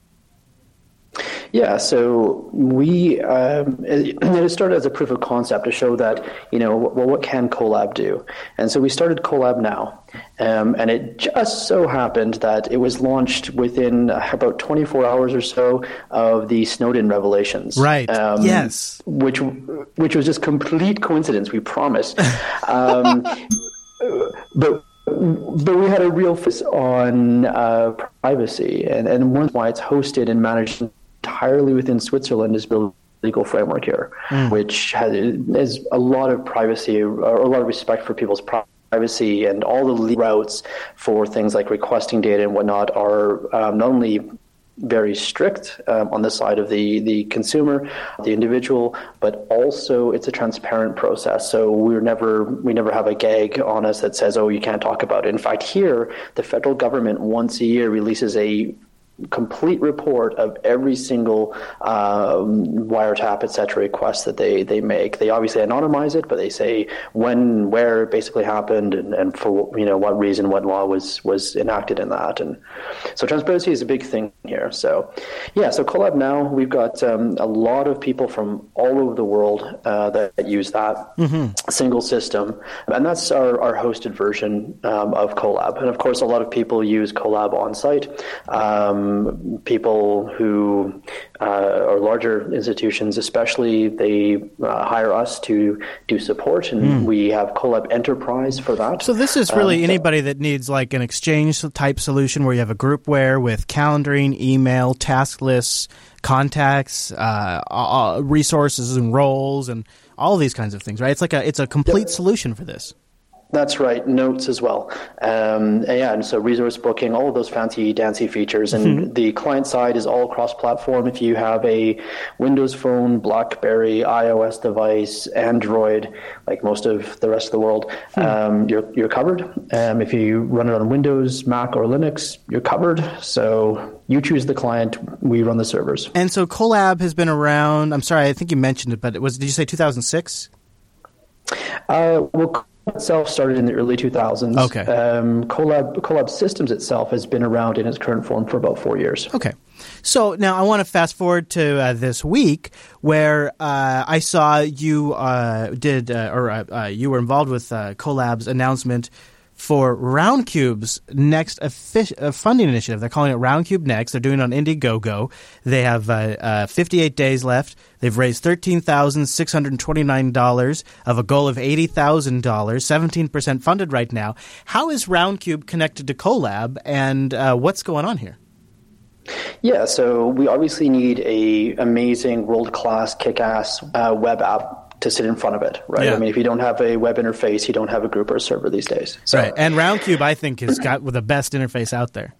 Yeah, so we um, it started as a proof of concept to show that you know well what can Kolab do, and so we started Kolab now, um, and it just so happened that it was launched within about 24 hours or so of the Snowden revelations. Right. Um, yes. Which which was just complete coincidence. We promise. um, but but we had a real focus on uh, privacy, and, and one why it's hosted and managed entirely within Switzerland is built legal framework here, mm. which has, has a lot of privacy or a lot of respect for people's privacy and all the routes for things like requesting data and whatnot are um, not only very strict um, on the side of the, the consumer, the individual, but also it's a transparent process. So we're never we never have a gag on us that says, "Oh, you can't talk about it." In fact, here the federal government once a year releases a complete report of every single um, wiretap, etc. request that they, they make. They obviously anonymize it, but they say when, where it basically happened, and, and for you know what reason, what law was was enacted in that. And so transparency is a big thing here. So yeah, so Kolab now we've got um, a lot of people from all over the world uh, that, that, use that mm-hmm. single system, and that's our, our hosted version um, of Kolab. And of course, a lot of people use Kolab on site. Um, um, people who uh, are larger institutions, especially, they uh, hire us to do support, and mm. we have Kolab Enterprise for that. So this is really um, anybody that needs like an exchange type solution where you have a groupware with calendaring, email, task lists, contacts, uh, resources, and roles, and all these kinds of things. Right? It's like a it's a complete yep. solution for this. That's right, notes as well. Um, and yeah, and so resource booking, all of those fancy dancy features. And mm-hmm. the client side is all cross platform. If you have a Windows phone, Blackberry, iOS device, Android, like most of the rest of the world, mm-hmm. um, you're, you're covered. Um, if you run it on Windows, Mac, or Linux, you're covered. So you choose the client, we run the servers. And so Kolab has been around, I'm sorry, I think you mentioned it, but it was, did you say 2006? Uh, well, itself started in the early 2000s. Okay. Um, Kolab, Kolab Systems itself has been around in its current form for about four years. Okay. So now I want to fast forward to uh, this week where uh, I saw you uh, did, uh, or uh, uh, you were involved with Kolab's announcement for Roundcube's next uh, funding initiative. They're calling it Roundcube Next. They're doing it on Indiegogo. They have uh, uh, 58 days left. They've raised $13,629 of a goal of $80,000, 17% funded right now. How is Roundcube connected to Kolab, and uh, what's going on here? Yeah, so we obviously need a amazing, world class, kick ass uh, web app to sit in front of it, right? Yeah. I mean, if you don't have a web interface, you don't have a group or a server these days. So, right. And Roundcube, I think, has got the best interface out there.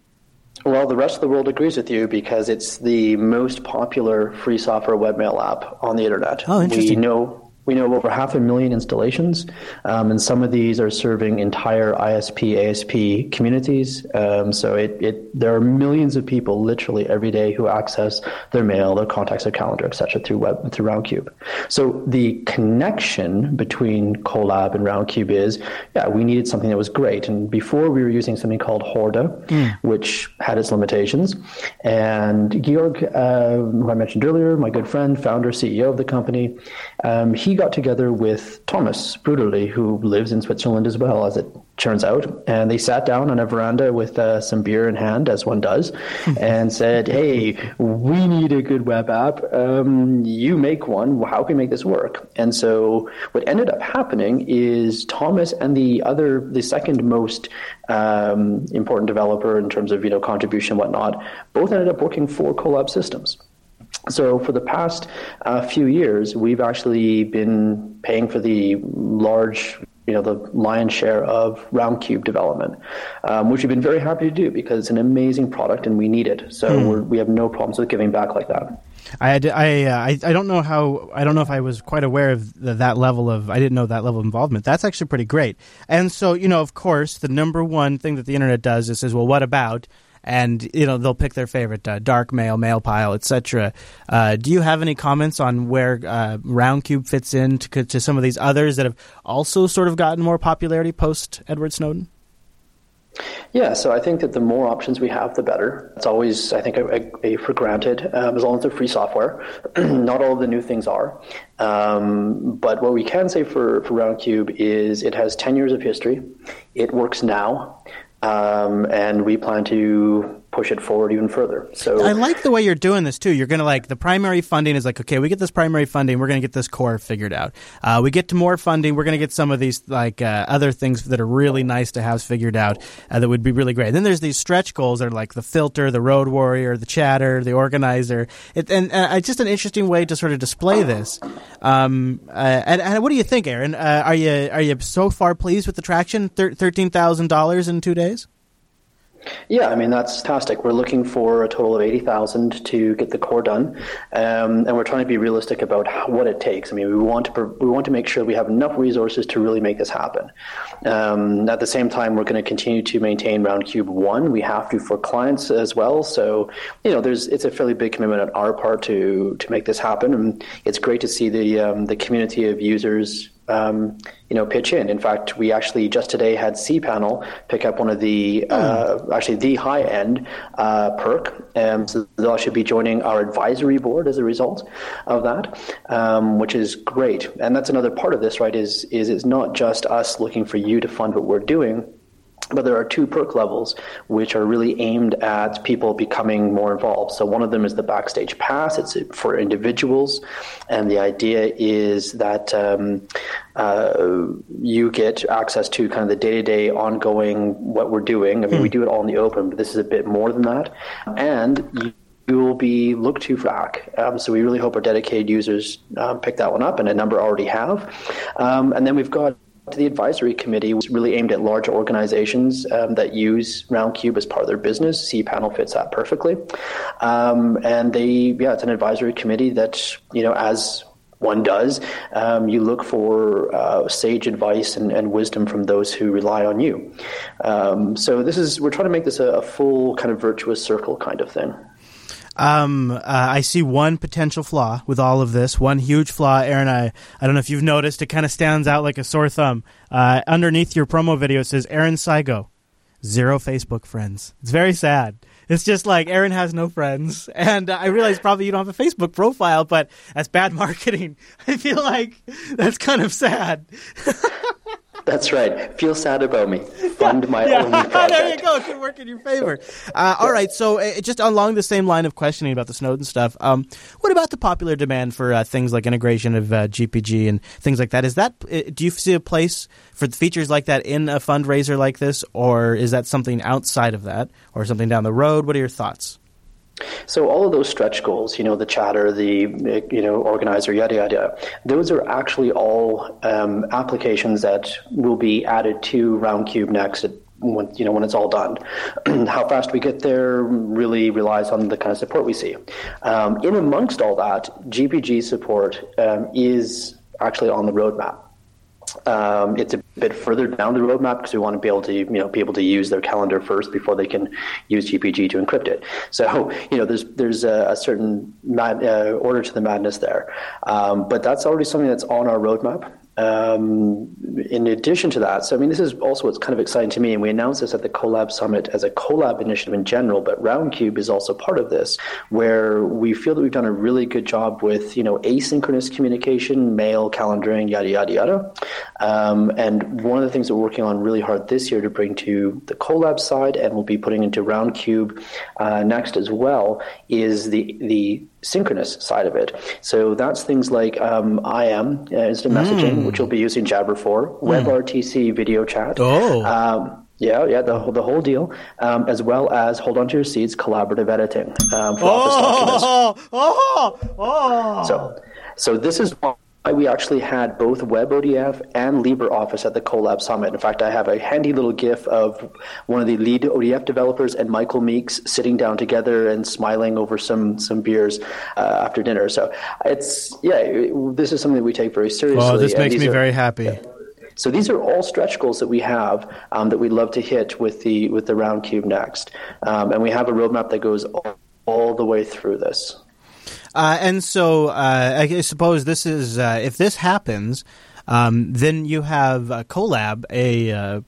Well, the rest of the world agrees with you because it's the most popular free software webmail app on the internet. Oh, interesting. We know we know of over half a million installations, um, and some of these are serving entire ISP, ASP communities. Um, so it, it, there are millions of people literally every day who access their mail, their contacts, their calendar, etc. through web through Roundcube. So the connection between Kolab and Roundcube is, yeah, we needed something that was great. And before we were using something called Horde, mm. which had its limitations. And Georg, uh, who I mentioned earlier, my good friend, founder, CEO of the company, um, he got together with Thomas Brüderli, who lives in Switzerland as well, as it turns out. And they sat down on a veranda with uh, some beer in hand, as one does, and said, Hey, we need a good web app. Um, you make one. How can we make this work? And so what ended up happening is Thomas and the other, the second most um, important developer in terms of you know contribution and whatnot, both ended up working for Kolab Systems. So for the past uh, few years, we've actually been paying for the large you know the lion's share of Roundcube development, um, which we've been very happy to do because it's an amazing product and we need it. So mm. we have no problems with giving back like that. I I, uh, I I don't know how I don't know if I was quite aware of the, that level of I didn't know that level of involvement. That's actually pretty great. And so you know, of course, the number one thing that the internet does is says, well, what about? And you know they'll pick their favorite uh, dark mail, Mailpile, etc. Uh, do you have any comments on where uh, Roundcube fits in to, to some of these others that have also sort of gotten more popularity post Edward Snowden? Yeah, so I think that the more options we have, the better. It's always, I think, a, a, for granted, um, as long as they're free software. Not all of the new things are. Um, but what we can say for, for Roundcube is it has 10 years of history. It works now. Um, and we plan to push it forward even further. So I like the way you're doing this too. You're going to like the primary funding is like okay, we get this primary funding, we're going to get this core figured out. Uh, we get to more funding, we're going to get some of these like uh, other things that are really nice to have figured out uh, that would be really great. And then there's these stretch goals that are like the filter, the road warrior, the chatter, the organizer. It, and uh, it's just an interesting way to sort of display this. Um, uh, and, and, what do you think, Aaron? Uh, are you are you so far pleased with the traction? Thirteen thousand dollars in two days. Yeah, I mean that's fantastic. We're looking for a total of eighty thousand to get the core done, um, and we're trying to be realistic about how, what it takes. I mean, we want to we want to make sure we have enough resources to really make this happen. Um, at the same time, we're going to continue to maintain Roundcube One. We have to for clients as well. So you know, there's it's a fairly big commitment on our part to to make this happen, and it's great to see the um, the community of users um, you know, pitch in. In fact, we actually just today had cPanel pick up one of the, uh, actually the high end uh, perk. Um, so they'll actually be joining our advisory board as a result of that, um, which is great. And that's another part of this, right? Is is it's not just us looking for you to fund what we're doing but there are two perk levels which are really aimed at people becoming more involved. So one of them is the backstage pass. It's for individuals, and the idea is that um, uh, you get access to kind of the day-to-day ongoing what we're doing. I mean, mm. we hmm. do it all in the open, but this is a bit more than that, and you you will be looked to for ACK. Um, so we really hope our dedicated users um, pick that one up, and a number already have. Um, and then we've got to the advisory committee was really aimed at large organizations um, that use Roundcube as part of their business. cPanel fits that perfectly, um, and they yeah, it's an advisory committee that you know as one does, um, you look for uh, sage advice and, and, wisdom from those who rely on you. Um, so this is we're trying to make this a, a full kind of virtuous circle kind of thing. Um, uh, I see one potential flaw with all of this. One huge flaw, Aaron. I, I don't know if you've noticed. It kind of stands out like a sore thumb. Uh, underneath your promo video says Aaron Seigo, zero Facebook friends. It's very sad. It's just like Aaron has no friends, and I realize probably you don't have a Facebook profile, but that's bad marketing. I feel like that's kind of sad. That's right. Feel sad about me. Fund my yeah. only project. there you go. It could work in your favor. Uh, all right. So, uh, just along the same line of questioning about the Snowden stuff, um, what about the popular demand for uh, things like integration of uh, GPG and things like that? Is that uh, do you see a place for features like that in a fundraiser like this, or is that something outside of that, or something down the road? What are your thoughts? So all of those stretch goals, you know, the chatter, the you know organizer, yada yada, those are actually all um, applications that will be added to Roundcube next. When, you know when it's all done, how fast we get there really relies on the kind of support we see. Um, in amongst all that, GPG support um, is actually on the roadmap. Um, it's a bit further down the roadmap because we want to be able to, you know, be able to use their calendar first before they can use GPG to encrypt it. So, you know, there's there's a, a certain mad, uh, order to the madness there, um, but that's already something that's on our roadmap. Um, in addition to that, so I mean, this is also what's kind of exciting to me, and we announced this at the Kolab Summit as a Kolab initiative in general, but Roundcube is also part of this, where we feel that we've done a really good job with, you know, asynchronous communication, mail, calendaring, yada, yada, yada. Um, and one of the things that we're working on really hard this year to bring to the Kolab side, and we'll be putting into Roundcube uh, next as well, is the, the synchronous side of it. So that's things like um, IM, uh, instant messaging, mm. which we'll be using Jabber for, mm. WebRTC video chat. Oh. Um, Yeah, yeah, the the whole deal, um, as well as hold on to your seats, collaborative editing um, for Office documents. Oh, oh, oh. So, so this is we actually had both WebODF and LibreOffice at the Kolab Summit. In fact, I have a handy little GIF of one of the lead ODF developers and Michael Meeks sitting down together and smiling over some some beers uh, after dinner. So it's yeah, this is something that we take very seriously. Oh, this makes me are- very happy. so these are all stretch goals that we have um, that we'd love to hit with the with the Roundcube next, um, and we have a roadmap that goes all, all the way through this. Uh, and so uh, I suppose this is uh, if this happens, um, then you have uh, Kolab, a uh,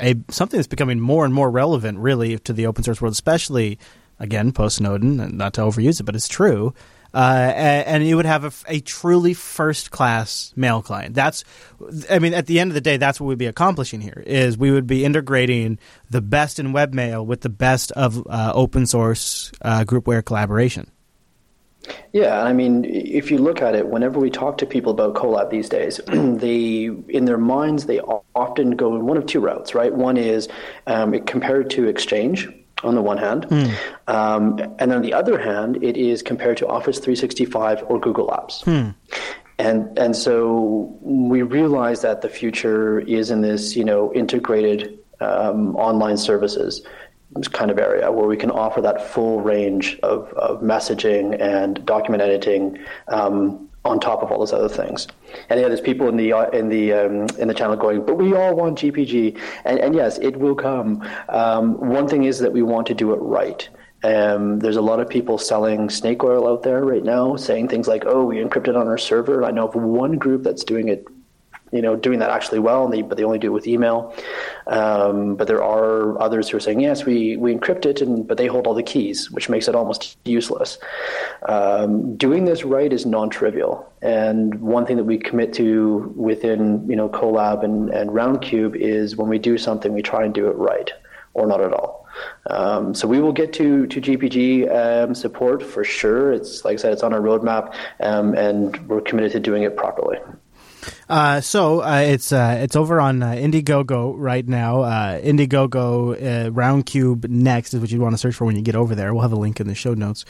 a something that's becoming more and more relevant, really, to the open source world, especially again post Snowden. and Not to overuse it, but it's true. Uh, a- and you would have a truly first class mail client. That's, I mean, at the end of the day, that's what we'd be accomplishing here. Is we would be integrating the best in webmail with the best of uh, open source groupware collaboration. Yeah, I mean, if you look at it, whenever we talk to people about Kolab these days, they, in their minds, they often go in one of two routes, right? One is um, it compared to Exchange on the one hand, um, and on the other hand, it is compared to Office 365 or Google Apps. And and so we realize that the future is in this, you know, integrated um, online services kind of area where we can offer that full range of, of messaging and document editing um, on top of all those other things. And yeah, there's people in the uh, in the um, in the channel going, but we all want GPG, and, and yes, it will come. Um, one thing is that we want to do it right. Um, there's a lot of people selling snake oil out there right now, saying things like, "Oh, we encrypted on our server." I know of one group that's doing it you know, doing that actually well, they, but they only do it with email. Um, but there are others who are saying, yes, we, we encrypt it, and but they hold all the keys, which makes it almost useless. Um, doing this right is non-trivial, and one thing that we commit to within you know Kolab and, and Roundcube is when we do something, we try and do it right, or not at all. Um, so we will get to to GPG um, support for sure. It's like I said, it's on our roadmap, um, and we're committed to doing it properly. Uh, so uh, it's uh, it's over on uh, Indiegogo right now. Uh, Indiegogo uh, Roundcube next is what you'd want to search for when you get over there. We'll have a link in the show notes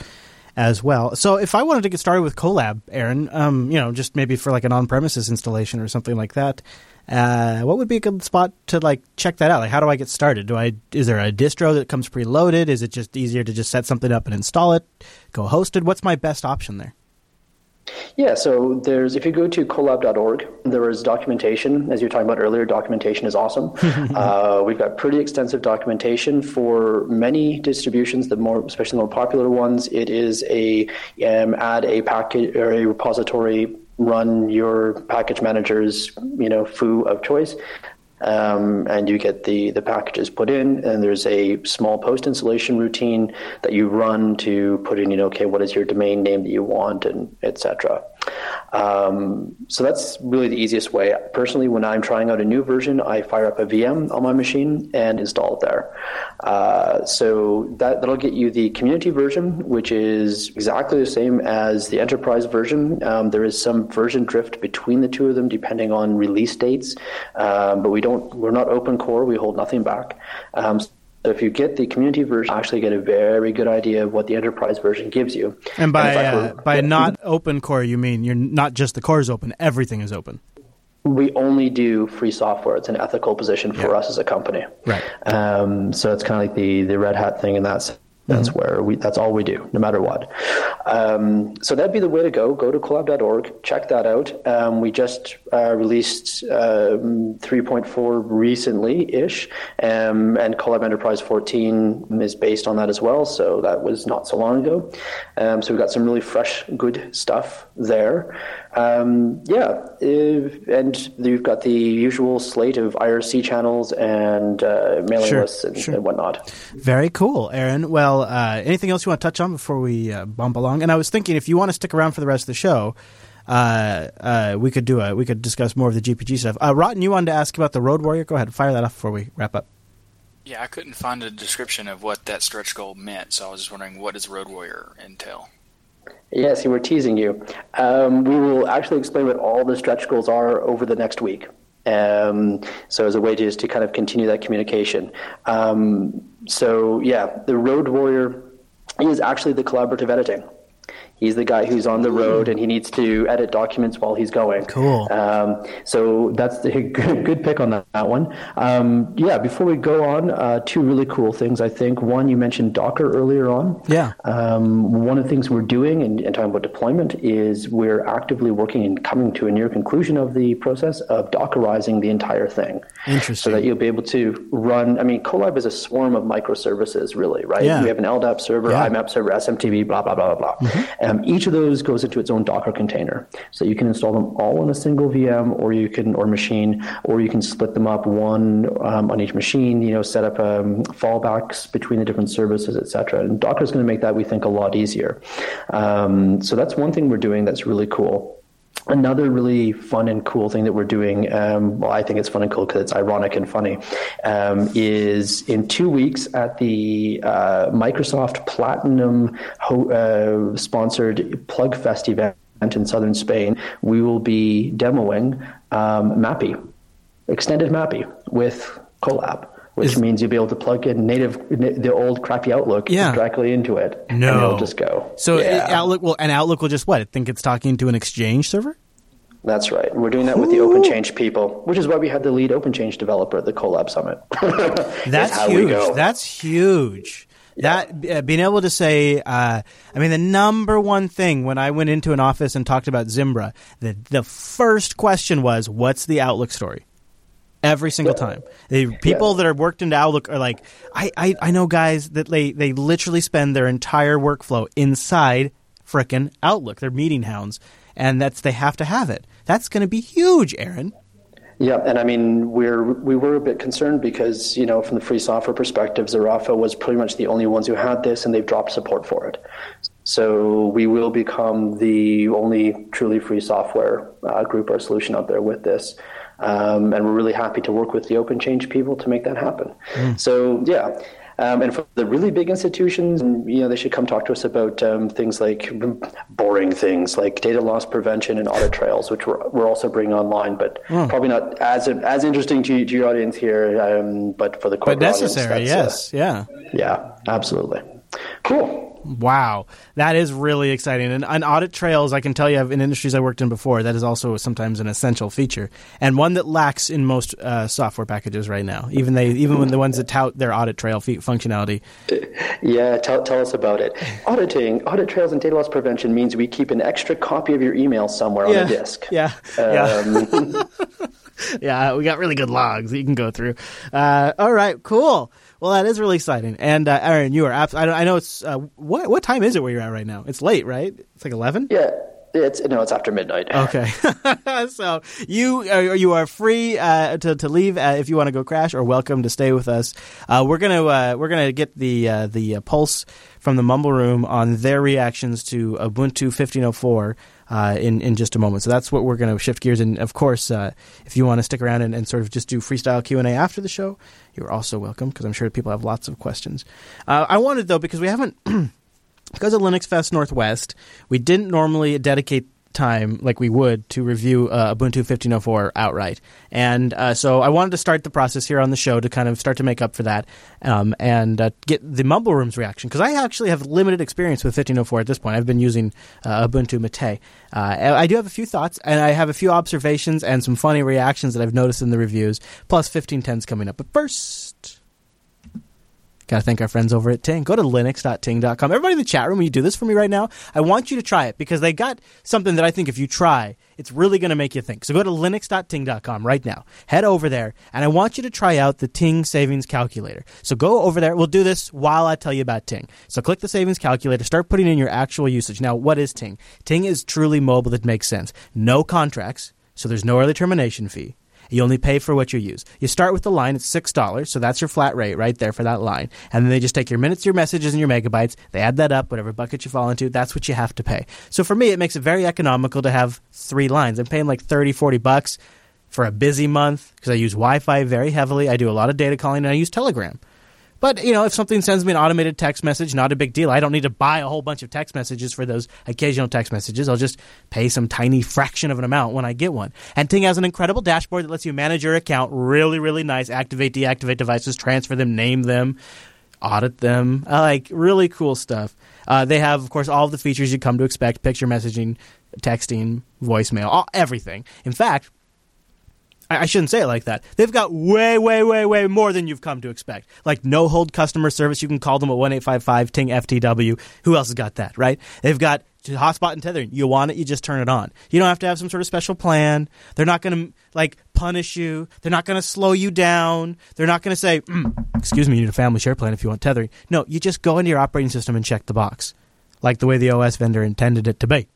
as well. So if I wanted to get started with Kolab, Aaron, um, you know, just maybe for like an on-premises installation or something like that, uh, what would be a good spot to like check that out? Like, how do I get started? Do I is there a distro that comes preloaded? Is it just easier to just set something up and install it, go hosted? What's my best option there? Yeah, so there's if you go to kolab.org, there is documentation. As you were talking about earlier, documentation is awesome. uh, we've got pretty extensive documentation for many distributions. The more, especially the more popular ones, it is a um, add a package or a repository, run your package manager's you know foo of choice. Um, and you get the, the packages put in, and there's a small post installation routine that you run to put in, you know, okay, what is your domain name that you want, and etc. Um, so that's really the easiest way. Personally, when I'm trying out a new version, I fire up a VM on my machine and install it there. Uh, so that that'll get you the community version, which is exactly the same as the enterprise version. Um, there is some version drift between the two of them depending on release dates, um, but we don't. We're not open core. We hold nothing back. Um, so if you get the community version, you actually get a very good idea of what the enterprise version gives you. And by fact, uh, by not open core, you mean you're not just the core is open; everything is open. we only do free software. It's an ethical position for us as a company. Right. Um, so it's kind of like the the Red Hat thing in that sense. That's where we. That's all we do, no matter what. Um, so that'd be the way to go. Go to kolab.org, check that out. Um, we just uh, released um, 3.4 recently-ish, um, and Kolab Enterprise 14 is based on that as well. So that was not so long ago. Um, so we've got some really fresh, good stuff there. Um, yeah, and you've got the usual slate of IRC channels and uh, mailing Sure, lists and, sure. and whatnot. Very cool, Aaron. Well, uh, anything else you want to touch on before we uh, bump along? And I was thinking, if you want to stick around for the rest of the show, uh, uh, we could do a we could discuss more of the GPG stuff. Uh, Rotten, you wanted to ask about the Road Warrior. Go ahead, fire that off before we wrap up. Yeah, I couldn't find a description of what that stretch goal meant, so I was just wondering what does Road Warrior entail? Yes, see, we're teasing you. Um, we will actually explain what all the stretch goals are over the next week. Um, so as a way to just to kind of continue that communication. Um, so yeah, the Road Warrior is actually the collaborative editing. He's the guy who's on the road and he needs to edit documents while he's going. Cool. Um, so that's the good, good pick on that, that one. Um, yeah, before we go on, uh, two really cool things, I think. One, you mentioned Docker earlier on. Yeah. Um, one of the things we're doing and, and talking about deployment is we're actively working and coming to a near conclusion of the process of Dockerizing the entire thing. Interesting. So that you'll be able to run, I mean, Kolab is a swarm of microservices, really, right? Yeah. We have an LDAP server, Yeah. IMAP server, SMTP, blah, blah, blah, blah, blah. Um, each of those goes into its own Docker container. So you can install them all on a single VM or you can, or machine, or you can split them up one um, on each machine, you know, set up um, fallbacks between the different services, et cetera. And Docker is going to make that, we think, a lot easier. Um, so that's one thing we're doing that's really cool. Another really fun and cool thing that we're doing, um, well, I think it's fun and cool because it's ironic and funny, um, is in two weeks at the uh, Microsoft Platinum ho- uh, sponsored plugfest event in southern Spain, we will be demoing um, MAPI, extended MAPI with Kolab. Which means you'll be able to plug in native, the old crappy Outlook Yeah. directly into it, and No. it'll just go. So Yeah. it- Outlook will and Outlook will just what? I think it's talking to an Exchange server. That's right. We're doing that with the OpenChange people, which is why we had the lead OpenChange developer at the Kolab Summit. That's huge. That's huge. That uh, being able to say, uh, I mean, the number one thing when I went into an office and talked about Zimbra, the the first question was, "What's the Outlook story?" Every single time, the people that are worked into Outlook are like, I, I, I know guys that they they literally spend their entire workflow inside frickin' Outlook. They're meeting hounds, and that's they have to have it. That's going to be huge, Aaron. Yeah, and I mean we're we were a bit concerned because you know from the free software perspective, Zarafa was pretty much the only ones who had this, and they've dropped support for it. So we will become the only truly free software uh, group or solution out there with this. Um, and we're really happy to work with the Open Change people to make that happen. So yeah, um, and for the really big institutions, you know, they should come talk to us about um, things like boring things like data loss prevention and audit trails, which we're, we're also bringing online, but probably not as as interesting to, to your audience here. Um, but for the But necessary, audience, that's, yes, yeah. uh, yeah, absolutely. Cool. Wow, that is really exciting. And, and audit trails, I can tell you, in industries I worked in before, that is also sometimes an essential feature, and one that lacks in most uh, software packages right now. Even they, even when the ones that tout their audit trail fe- functionality. Yeah, tell, tell us about it. Auditing, audit trails and data loss prevention means we keep an extra copy of your email somewhere on Yeah, a disk. yeah, yeah. Um, yeah, we got really good logs that you can go through. Uh, all right, cool. Well, that is really exciting. And uh, Aaron, you are. Abs- I, I know it's uh, what what time is it where you're at right now? It's late, right? It's like eleven. yeah, it's no, it's after midnight. Okay, so you uh, you are free uh, to to leave uh, if you want to go crash, or welcome to stay with us. Uh, we're gonna uh, we're gonna get the uh, the uh, pulse from the Mumble Room on their reactions to Ubuntu 1504 uh, in in just a moment. So that's what we're gonna shift gears. And of course, uh, if you want to stick around and, and sort of just do freestyle Q and A after the show, you're also welcome because I'm sure people have lots of questions. Uh, I wanted though because we haven't. because of Linux Fest Northwest, we didn't normally dedicate time like we would to review uh, Ubuntu 1504 outright. And uh, so I wanted to start the process here on the show to kind of start to make up for that um, and uh, get the Mumble Room's reaction because I actually have limited experience with 1504 at this point. I've been using uh, Ubuntu Mate. Uh, I do have a few thoughts and I have a few observations and some funny reactions that I've noticed in the reviews, plus 1510's coming up. But first. Got to thank our friends over at Ting. Go to linux.ting.com. Everybody in the chat room, you do this for me right now? I want you to try it because they got something that I think if you try, it's really going to make you think. So go to linux.ting.com right now. Head over there, and I want you to try out the Ting Savings Calculator. So go over there. We'll do this while I tell you about Ting. So click the Savings Calculator, start putting in your actual usage. Now, what is Ting? Ting is truly mobile that makes sense. No contracts, so there's no early termination fee. You only pay for what you use. You start with the line, it's $6, so that's your flat rate right there for that line. And then they just take your minutes, your messages, and your megabytes. They add that up, whatever bucket you fall into, that's what you have to pay. So for me, it makes it very economical to have three lines. I'm paying like 30, 40 bucks for a busy month because I use Wi Fi very heavily. I do a lot of data calling, and I use Telegram. But you know, if something sends me an automated text message, not a big deal. I don't need to buy a whole bunch of text messages for those occasional text messages. I'll just pay some tiny fraction of an amount when I get one. And Ting has an incredible dashboard that lets you manage your account. Really, really nice. Activate, deactivate devices, transfer them, name them, audit them. I like really cool stuff. Uh, they have, of course, all of the features you come to expect: picture messaging, texting, voicemail, all, everything. In fact, I, shouldn't say it like that. They've got way, way, way, way more than you've come to expect. Like no hold customer service. You can call them at one eight five five Ting FTW. Who else has got that? Right? They've got hotspot and tethering. You want it, you just turn it on. You don't have to have some sort of special plan. They're not going to like punish you. They're not going to slow you down. They're not going to say, mm, "Excuse me, you need a family share plan if you want tethering." No, you just go into your operating system and check the box, like the way the OS vendor intended it to be.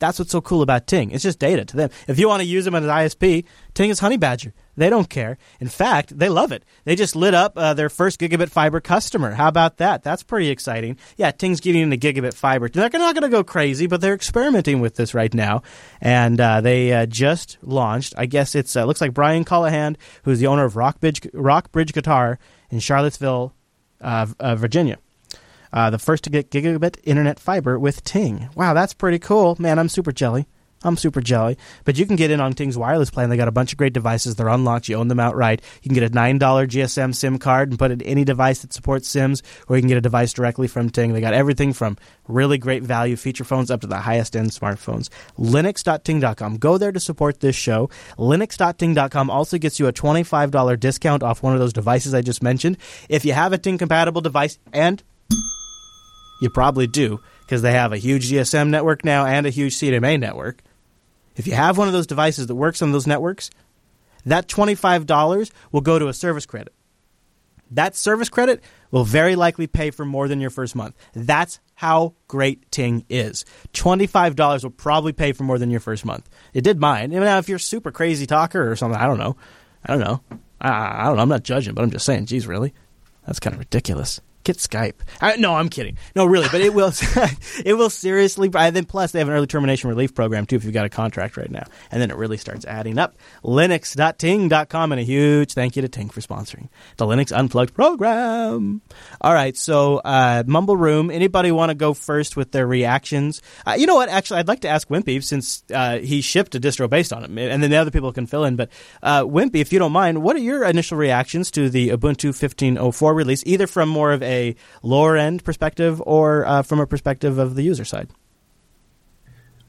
That's what's so cool about Ting. It's just data to them. If you want to use them as an ISP, Ting is Honey Badger. They don't care. In fact, they love it. They just lit up uh, their first gigabit fiber customer. How about that? That's pretty exciting. Yeah, Ting's getting into gigabit fiber. They're not going to go crazy, but they're experimenting with this right now. And uh, they uh, just launched. I guess it uh, looks like Brian Callahan, who's the owner of Rockbridge, Rockbridge Guitar in Charlottesville, uh, uh, Virginia uh, the first to get gigabit internet fiber with Ting. Wow, that's pretty cool. Man, I'm super jelly. I'm super jelly. But you can get in on Ting's wireless plan. They got a bunch of great devices. They're unlocked. You own them outright. You can get a $9 GSM SIM card and put it in any device that supports SIMs, or you can get a device directly from Ting. They got everything from really great value feature phones up to the highest end smartphones. Linux.ting.com. Go there to support this show. Linux.ting.com also gets you a $25 discount off one of those devices I just mentioned. If you have a Ting compatible device and you probably do because they have a huge GSM network now and a huge CDMA network. If you have one of those devices that works on those networks, that $25 will go to a service credit. That service credit will very likely pay for more than your first month. That's how great Ting is. $25 will probably pay for more than your first month. It did mine. Now, if you're super crazy talker or something, I don't know. I don't know. I, I don't know. I'm not judging, but I'm just saying, geez, really? That's kind of ridiculous. Get Skype. I, no, I'm kidding. No, really, but it will. it will seriously. And then plus they have an early termination relief program too if you've got a contract right now, and then it really starts adding up. Linux.ting.com and a huge thank you to Ting for sponsoring the Linux Unplugged program. All right, so uh, Mumble Room. Anybody want to go first with their reactions? Uh, you know what? Actually, I'd like to ask Wimpy since uh, he shipped a distro based on it, and then the other people can fill in. But uh, Wimpy, if you don't mind, what are your initial reactions to the Ubuntu 15.04 release, either from more of a lower end perspective or uh, from a perspective of the user side?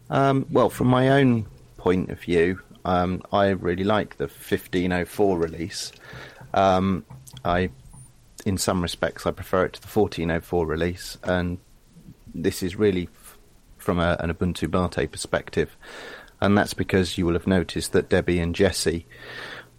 Um, well, from my own point of view, um, I really like the 1504 release. Um, I, in some respects, I prefer it to the 1404 release, and this is really f- from a, an Ubuntu Mate perspective, and that's because you will have noticed that Debian Jessie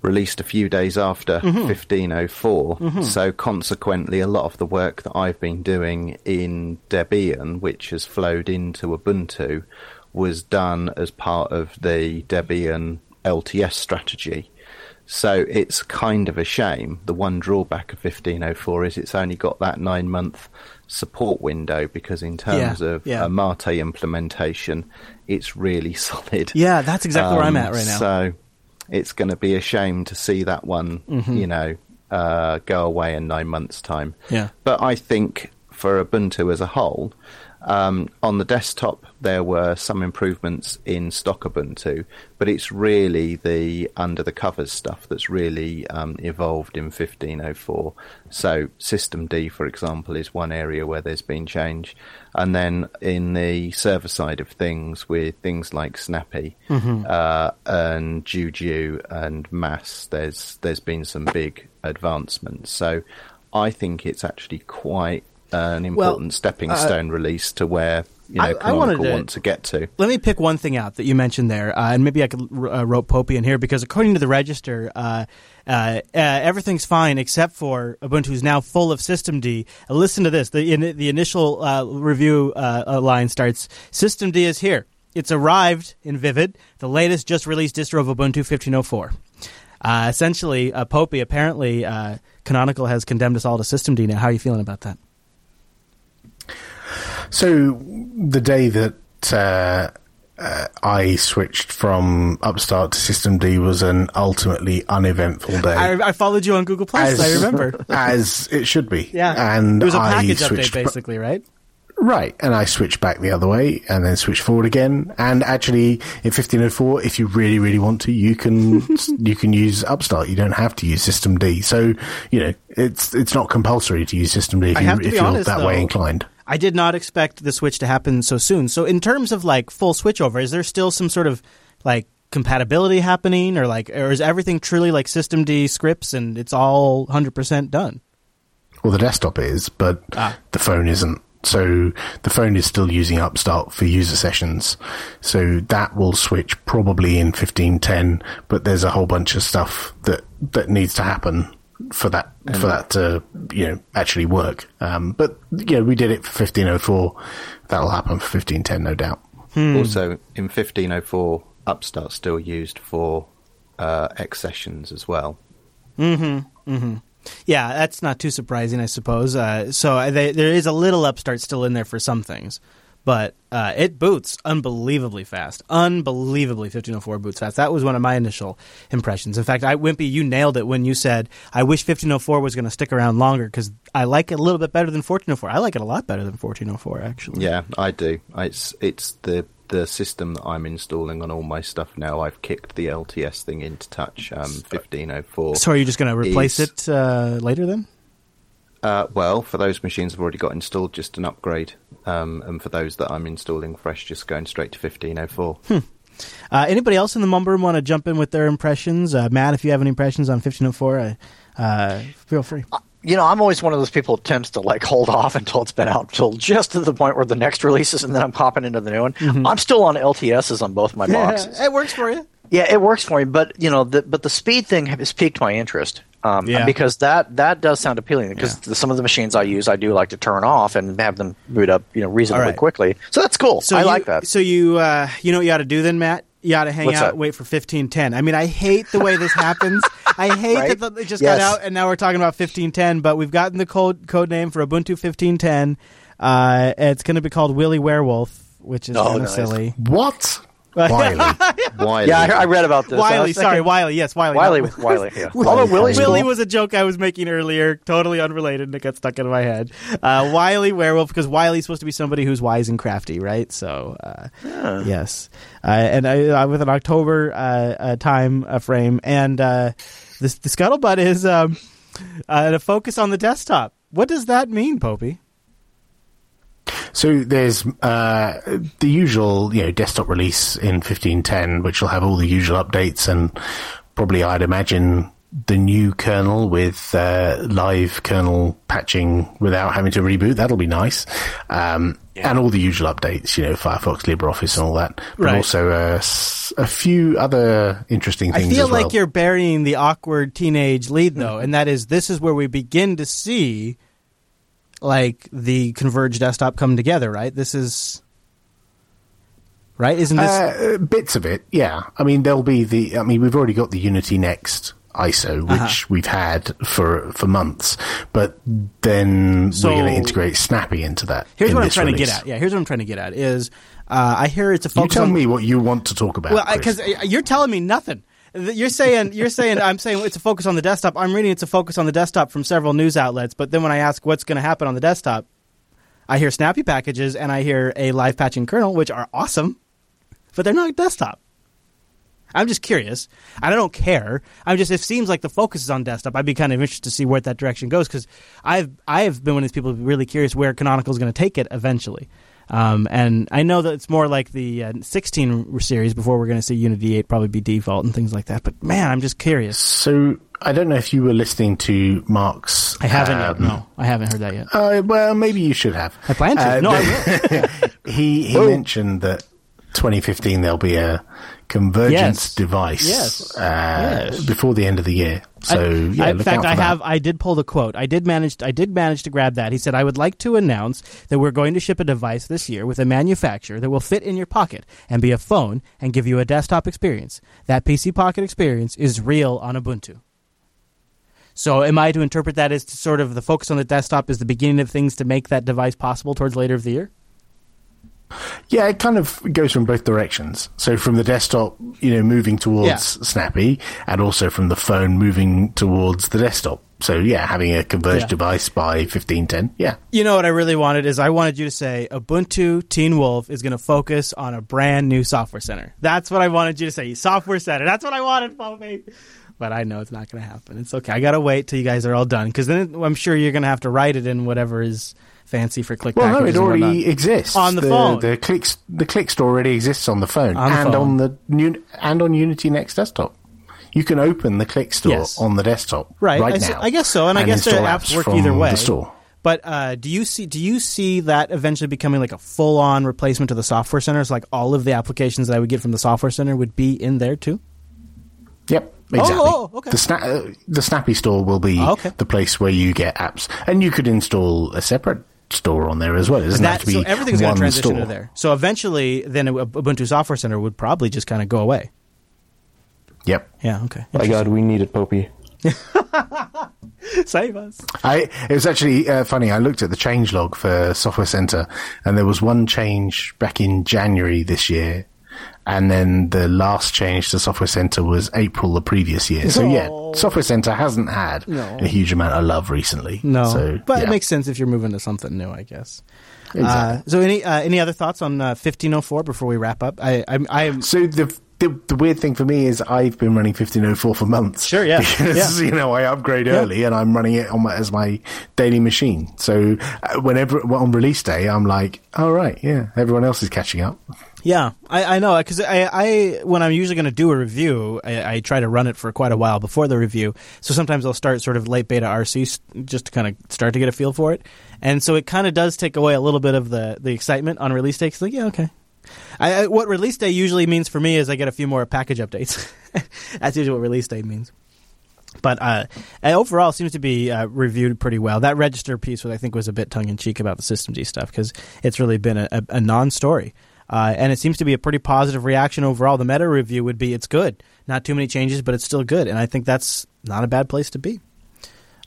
released a few days after mm-hmm. 1504. Mm-hmm. So consequently, a lot of the work that I've been doing in Debian, which has flowed into Ubuntu, was done as part of the Debian LTS strategy. So it's kind of a shame. The one drawback of 1504 is it's only got that nine month support window because, in terms yeah, of yeah. a Mate implementation, it's really solid. Yeah, that's exactly um, where I'm at right now. So it's going to be a shame to see that one, mm-hmm. you know, uh, go away in nine months' time. Yeah. But I think for Ubuntu as a whole, um, on the desktop, there were some improvements in stock Ubuntu, but it's really the under the covers stuff that's really um, evolved in 1504. So, systemd, for example, is one area where there's been change. And then in the server side of things, with things like Snappy mm-hmm. uh, and Juju and MAAS, there's there's been some big advancements. So, I think it's actually quite an important well, stepping uh, stone uh, release to where you know, I, I wanted to, want to get to. Let me pick one thing out that you mentioned there, uh, and maybe I could uh, rope Popey in here because according to the register, uh, uh, uh everything's fine except for Ubuntu is now full of systemd. Uh, listen to this: the in, the initial review line starts: "Systemd is here. It's arrived in Vivid, the latest just released distro of Ubuntu 15.04." essentially, Popey apparently Canonical has condemned us all to systemd. Now, how are you feeling about that? So the day that uh, uh, I switched from Upstart to systemd was an ultimately uneventful day. I, I followed you on Google Plus. I remember. as it should be. Yeah, and it was a package update, basically, right? Right, and I switched back the other way, and then switched forward again. And actually, in 1504, if you really, really want to, you can you can use Upstart. You don't have to use systemd. So you know, it's it's not compulsory to use systemd if, you, if you're honest, that way inclined. I did not expect the switch to happen so soon. So, in terms of like full switchover, is there still some sort of like compatibility happening, or like, or is everything truly like systemd scripts and it's all hundred percent done? Well, the desktop is, but Ah. the phone isn't. So the phone is still using Upstart for user sessions. So that will switch probably in 1510, but there's a whole bunch of stuff that, that needs to happen for that, for that to, you know, actually work. Um, but, yeah, we did it for 1504. That'll happen for 1510, no doubt. Also, in 1504, Upstart still used for uh, X sessions as well. Mm-hmm. Mm-hmm. Yeah, that's not too surprising, I suppose. Uh, so uh, they, there is a little upstart still in there for some things, but uh, it boots unbelievably fast. Unbelievably, 1504 boots fast. That was one of my initial impressions. In fact, I Wimpy, you nailed it when you said, "I wish 1504 was going to stick around longer because I like it a little bit better than 1404. I like it a lot better than 1404, actually." Yeah, I do. It's it's the the system that I'm installing on all my stuff now. I've kicked the LTS thing into touch. Um, 1504. So are you just going to replace is- it uh, later then? Uh, well, for those machines I've already got installed, just an upgrade. Um, and for those that I'm installing fresh, just going straight to 1504. Uh, anybody else in the mumble room want to jump in with their impressions? Uh, Matt, if you have any impressions on 1504, uh, uh, feel free. You know, I'm always one of those people who tends to like hold off until it's been out until just to the point where the next release is, and then I'm popping into the new one. Mm-hmm. I'm still on LTSs on both my boxes. it works for you. Yeah, it works for me, but you know, the, but the speed thing has piqued my interest. Um, Yeah. because that that does sound appealing. Because the, some of the machines I use, I do like to turn off and have them boot up, you know, reasonably All right. quickly. So that's cool. So I you, like that. So you, uh, you know what you ought to do then, Matt? You ought to hang What's out, that? wait for fifteen ten. I mean, I hate the way this happens. I hate Right? that they just Yes. got out and now we're talking about fifteen ten. But we've gotten the code code name for Ubuntu fifteen ten. Uh, it's going to be called Willy Werewolf, which is Oh, kind of nice. silly. What? Wiley. Wiley. Yeah, I, I read about this. Wiley, was sorry, thinking- Wiley. Yes, Wiley. Wiley, not- Wiley. Yeah. Although Willie cool. was a joke I was making earlier, totally unrelated, and it got stuck in my head. Uh, Wiley Werewolf, because Wiley's supposed to be somebody who's wise and crafty, right? So, uh, yes. Uh, and uh, with an October uh, uh, time uh, frame, and uh, this, the scuttlebutt is um, uh, to focus on the desktop. What does that mean, Popey? So there's uh, the usual, you know, desktop release in 1510, which will have all the usual updates and probably, I'd imagine, the new kernel with uh, live kernel patching without having to reboot. That'll be nice. Um, And all the usual updates, you know, Firefox, LibreOffice, and all that. But Right. also uh, a few other interesting things. I feel as well. like you're burying the awkward teenage lead, though, and that is this is where we begin to see like the converged desktop come together, right? This is right, isn't this? Uh, bits of it, yeah. I mean, there'll be the. I mean, we've already got the Unity Next ISO, which Uh-huh. we've had for for months, but then So- we're going to integrate Snappy into that. here's in what I'm trying to get at. Yeah, here's what I'm trying to get at is uh, I hear it's a You focus tell on me what you want to talk about. Well, because you're telling me nothing. You're saying you're saying I'm saying it's a focus on the desktop. I'm reading it's a focus on the desktop from several news outlets. But then when I ask what's going to happen on the desktop, I hear Snappy packages and I hear a live patching kernel, which are awesome, but they're not desktop. I'm just curious, I don't care. I'm just. It seems like the focus is on desktop. I'd be kind of interested to see where that direction goes because I've I've been one of these people really curious where Canonical is going to take it eventually. Um, and I know that it's more like the uh, 16 series before we're going to see Unity 8 probably be default and things like that. But man, I'm just curious. so I don't know if you were listening to Mark's. I haven't yet. um, No, I haven't heard that yet. Uh, well, maybe you should have. I plan to. Uh, no, I will. he he mentioned that 2015 there'll be a convergence Yes. device Yes. Uh, Yes. before the end of the year. So I- yeah, I- in fact, I that. have. I did pull the quote. I did manage. I did manage to grab that. He said, "I would like to announce that we're going to ship a device this year with a manufacturer that will fit in your pocket and be a phone and give you a desktop experience. That PC Pocket experience is real on Ubuntu." So, am I to interpret that as to sort of the focus on the desktop is the beginning of things to make that device possible towards later of the year? Yeah, it kind of goes from both directions. So from the desktop, you know, moving towards Yeah. Snappy, and also from the phone moving towards the desktop. So yeah, having a converged Yeah. device by fifteen ten. Yeah. You know what I really wanted is I wanted you to say Ubuntu Teen Wolf is going to focus on a brand new software center. That's what I wanted you to say. Software center. That's what I wanted, Popey. But I know it's not going to happen. It's okay. I got to wait till you guys are all done because then I'm sure you're going to have to write it in whatever is fancy for click Well, no, it already exists on the, phone. The click the click store already exists on the phone On the and phone. on the new and on Unity Next desktop. You can open the click store Yes. on the desktop right. right I, s- now. I guess so, and, I guess their install apps work from either way. The store. But uh, do you see do you see that eventually becoming like a full on replacement to the software centers? Like all of the applications that I would get from the software center would be in there too. Yep, exactly. oh, okay. The, sna- uh, the Snappy store will be Oh, okay. the place where you get apps, and you could install a separate store on there as well. It doesn't That- have to be so everything's going to transition store. to there. So eventually, then a- Ubuntu Software Center would probably just kind of go away. Yep. Yeah. Okay. My God, we needed Popey. Save us. I it was actually uh, funny. I looked at the change log for Software Center, and there was one change back in January this year, and then the last change to Software Center was April the previous year. So yeah, Software Center hasn't had No. a huge amount of love recently. No, so, but yeah. it makes sense if you're moving to something new, I guess. Exactly. Uh, so, any uh, any other thoughts on uh, 1504 before we wrap up? I I, I am So the, the the weird thing for me is I've been running 1504 for months. Sure, yeah. Because Yeah. you know I upgrade Yeah. early and I'm running it on my, as my daily machine. So uh, whenever well, on release day, I'm like, all right, yeah, everyone else is catching up. Yeah, I, I know because I, I when I'm usually going to do a review, I, I try to run it for quite a while before the review. So sometimes I'll start sort of late beta RC just to kind of start to get a feel for it, and so it kind of does take away a little bit of the the excitement on release day. 'cause like, yeah, okay. I, I, what release day usually means for me is I get a few more package updates. That's usually what release day means. But uh, overall, seems to be uh, reviewed pretty well. That register piece, was, I think, was a bit tongue in cheek about the systemd stuff because it's really been a, a, a non-story, uh, and it seems to be a pretty positive reaction overall. The meta review would be it's good, not too many changes, but it's still good, and I think that's not a bad place to be.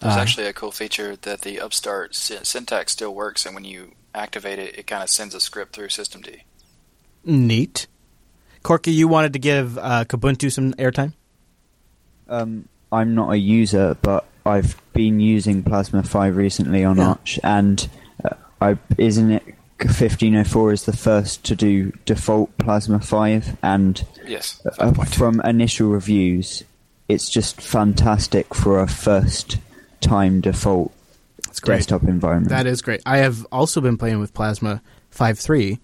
There's Uh, actually a cool feature that the Upstart sy- syntax still works, and when you activate it, it kind of sends a script through systemd. Neat. Corky, you wanted to give uh, Kubuntu some airtime. Um, I'm not a user, but I've been using Plasma 5 recently on Yeah. Arch, and uh, I isn't it 1504 is the first to do default Plasma 5, and Yes. uh, from initial reviews, it's just fantastic for a first time default great. desktop environment. That is great. I have also been playing with Plasma 5.3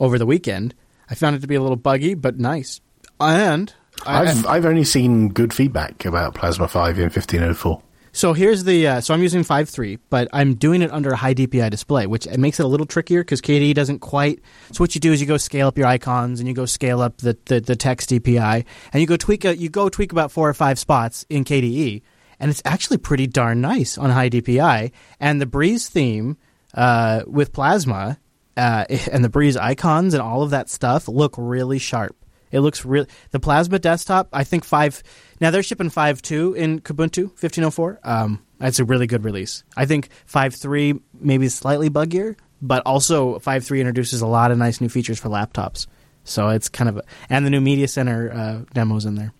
over the weekend. I found it to be a little buggy, but nice. And I, I've I've only seen good feedback about Plasma 5 in 1504. So here's the uh, so I'm using 5.3, but I'm doing it under a high DPI display, which makes it a little trickier because KDE doesn't quite. So what you do is you go scale up your icons and you go scale up the, the, the text DPI, and you go tweak a, you go tweak about four or five spots in KDE, and it's actually pretty darn nice on high DPI. And the Breeze theme uh, with Plasma uh, and the Breeze icons and all of that stuff look really sharp. It looks real. The Plasma desktop, I think five. Now they're shipping five two in Kubuntu fifteen oh four. Um, that's a really good release. I think five three maybe slightly buggier, but also five three introduces a lot of nice new features for laptops. So it's kind of a, and the new media center uh, demos in there.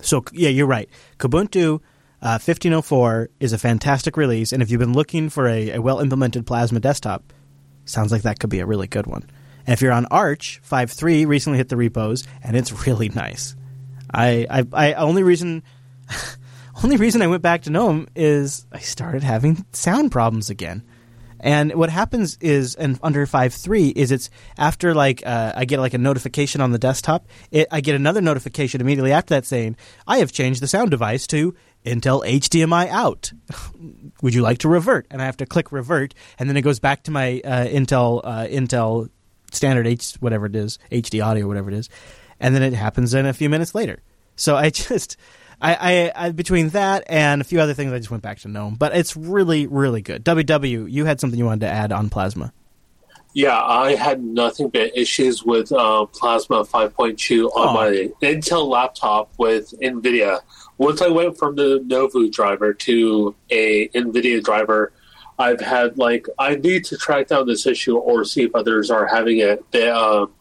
So yeah, you're right. Kubuntu uh, 1504 is a fantastic release, and if you've been looking for a, a well implemented Plasma desktop, sounds like that could be a really good one. And if you're on Arch 5.3, recently hit the repos, and it's really nice. I I, I only reason only reason I went back to GNOME is I started having sound problems again. And what happens is, and under 5.3 is it's after like uh, I get like a notification on the desktop, it, I get another notification immediately after that saying I have changed the sound device to Intel HDMI out. Would you like to revert? And I have to click revert, and then it goes back to my uh, Intel uh, Intel standard H whatever it is HD audio whatever it is, and then it happens in a few minutes later. So I just I, I, I between that and a few other things, I just went back to GNOME. But it's really really good. WW, you had something you wanted to add on Plasma. Yeah, I had nothing but issues with uh, Plasma 5.2 on Oh. my Intel laptop with NVIDIA. Once I went from the Nouveau driver to a NVIDIA driver, I've had like I need to track down this issue or see if others are having it. They, um,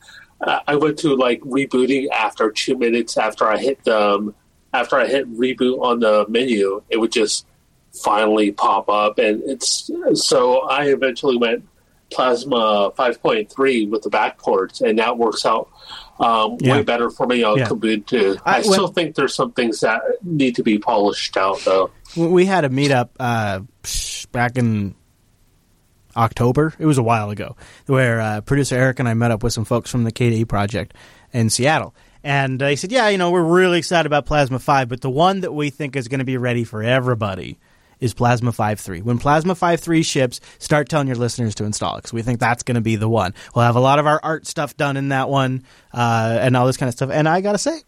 I went to like rebooting after two minutes after I hit the um, after I hit reboot on the menu, it would just finally pop up, and it's so I eventually went Plasma 5.3 with the back ports, and that works out um, Yeah. way better for me on Yeah. Kubuntu. I- I, when- still think there's some things that need to be polished out, though. we had a meetup uh, back in October. It was a while ago, where uh, producer Eric and I met up with some folks from the KDE project in Seattle. And they said, "Yeah, you know, we're really excited about Plasma Five, but the one that we think is going to be ready for everybody is Plasma 5.3. When Plasma 5.3 ships, start telling your listeners to install it because we think that's going to be the one. We'll have a lot of our art stuff done in that one uh, and all this kind of stuff. And I got to say,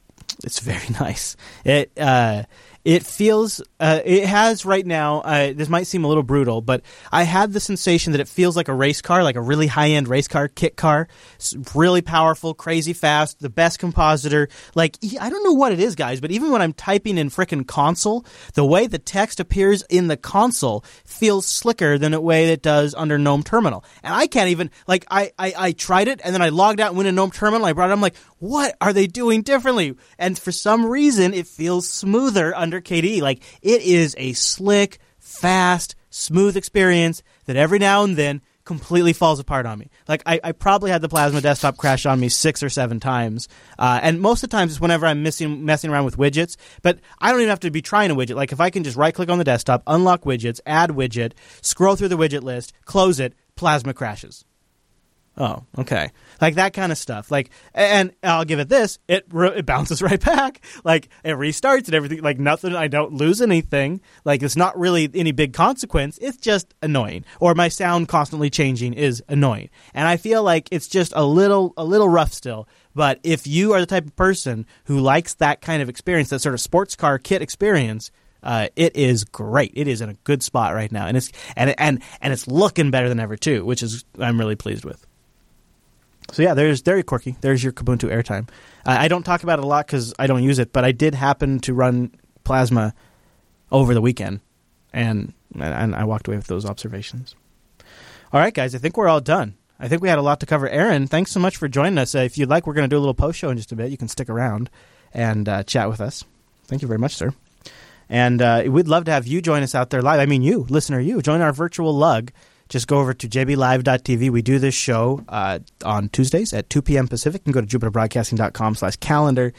it's very nice. It uh, it feels uh, it has right now. Uh, this might seem a little brutal, but I had the sensation that it feels like a race car, like a really high end race car, kit car. It's really powerful, crazy fast, the best compositor. Like I don't know what it is, guys, but even when I'm typing in frickin' console, the way the text appears in the console feels slicker than the way it does under GNOME Terminal. And I can't even like I I, I tried it and then I logged out and went to GNOME Terminal. I brought it. I'm like, what are they doing differently? And for some reason, it feels smoother under KDE. Like it is a slick, fast, smooth experience that every now and then completely falls apart on me. Like I, I probably had the Plasma desktop crash on me six or seven times, uh, and most of the times it's whenever I'm missing messing around with widgets. But I don't even have to be trying a widget. Like if I can just right click on the desktop, unlock widgets, add widget, scroll through the widget list, close it, Plasma crashes. Oh, okay. Like that kind of stuff. Like, and I'll give it this: it re- it bounces right back. Like it restarts and everything. Like nothing. I don't lose anything. Like it's not really any big consequence. It's just annoying. Or my sound constantly changing is annoying. And I feel like it's just a little a little rough still. But if you are the type of person who likes that kind of experience, that sort of sports car kit experience, uh, it is great. It is in a good spot right now, and it's and and and it's looking better than ever too, which is I'm really pleased with. So yeah, there's very quirky. There's your Kubuntu airtime. I don't talk about it a lot because I don't use it, but I did happen to run Plasma over the weekend, and and I walked away with those observations. All right, guys, I think we're all done. I think we had a lot to cover. Aaron, thanks so much for joining us. Uh, if you'd like, we're going to do a little post show in just a bit. You can stick around and uh, chat with us. Thank you very much, sir. And uh, we'd love to have you join us out there live. I mean, you, listener, you, join our virtual lug. Just go over to jblive.tv. We do this show uh, on Tuesdays at 2 p.m. Pacific. You can go to jupiterbroadcasting.com slash calendar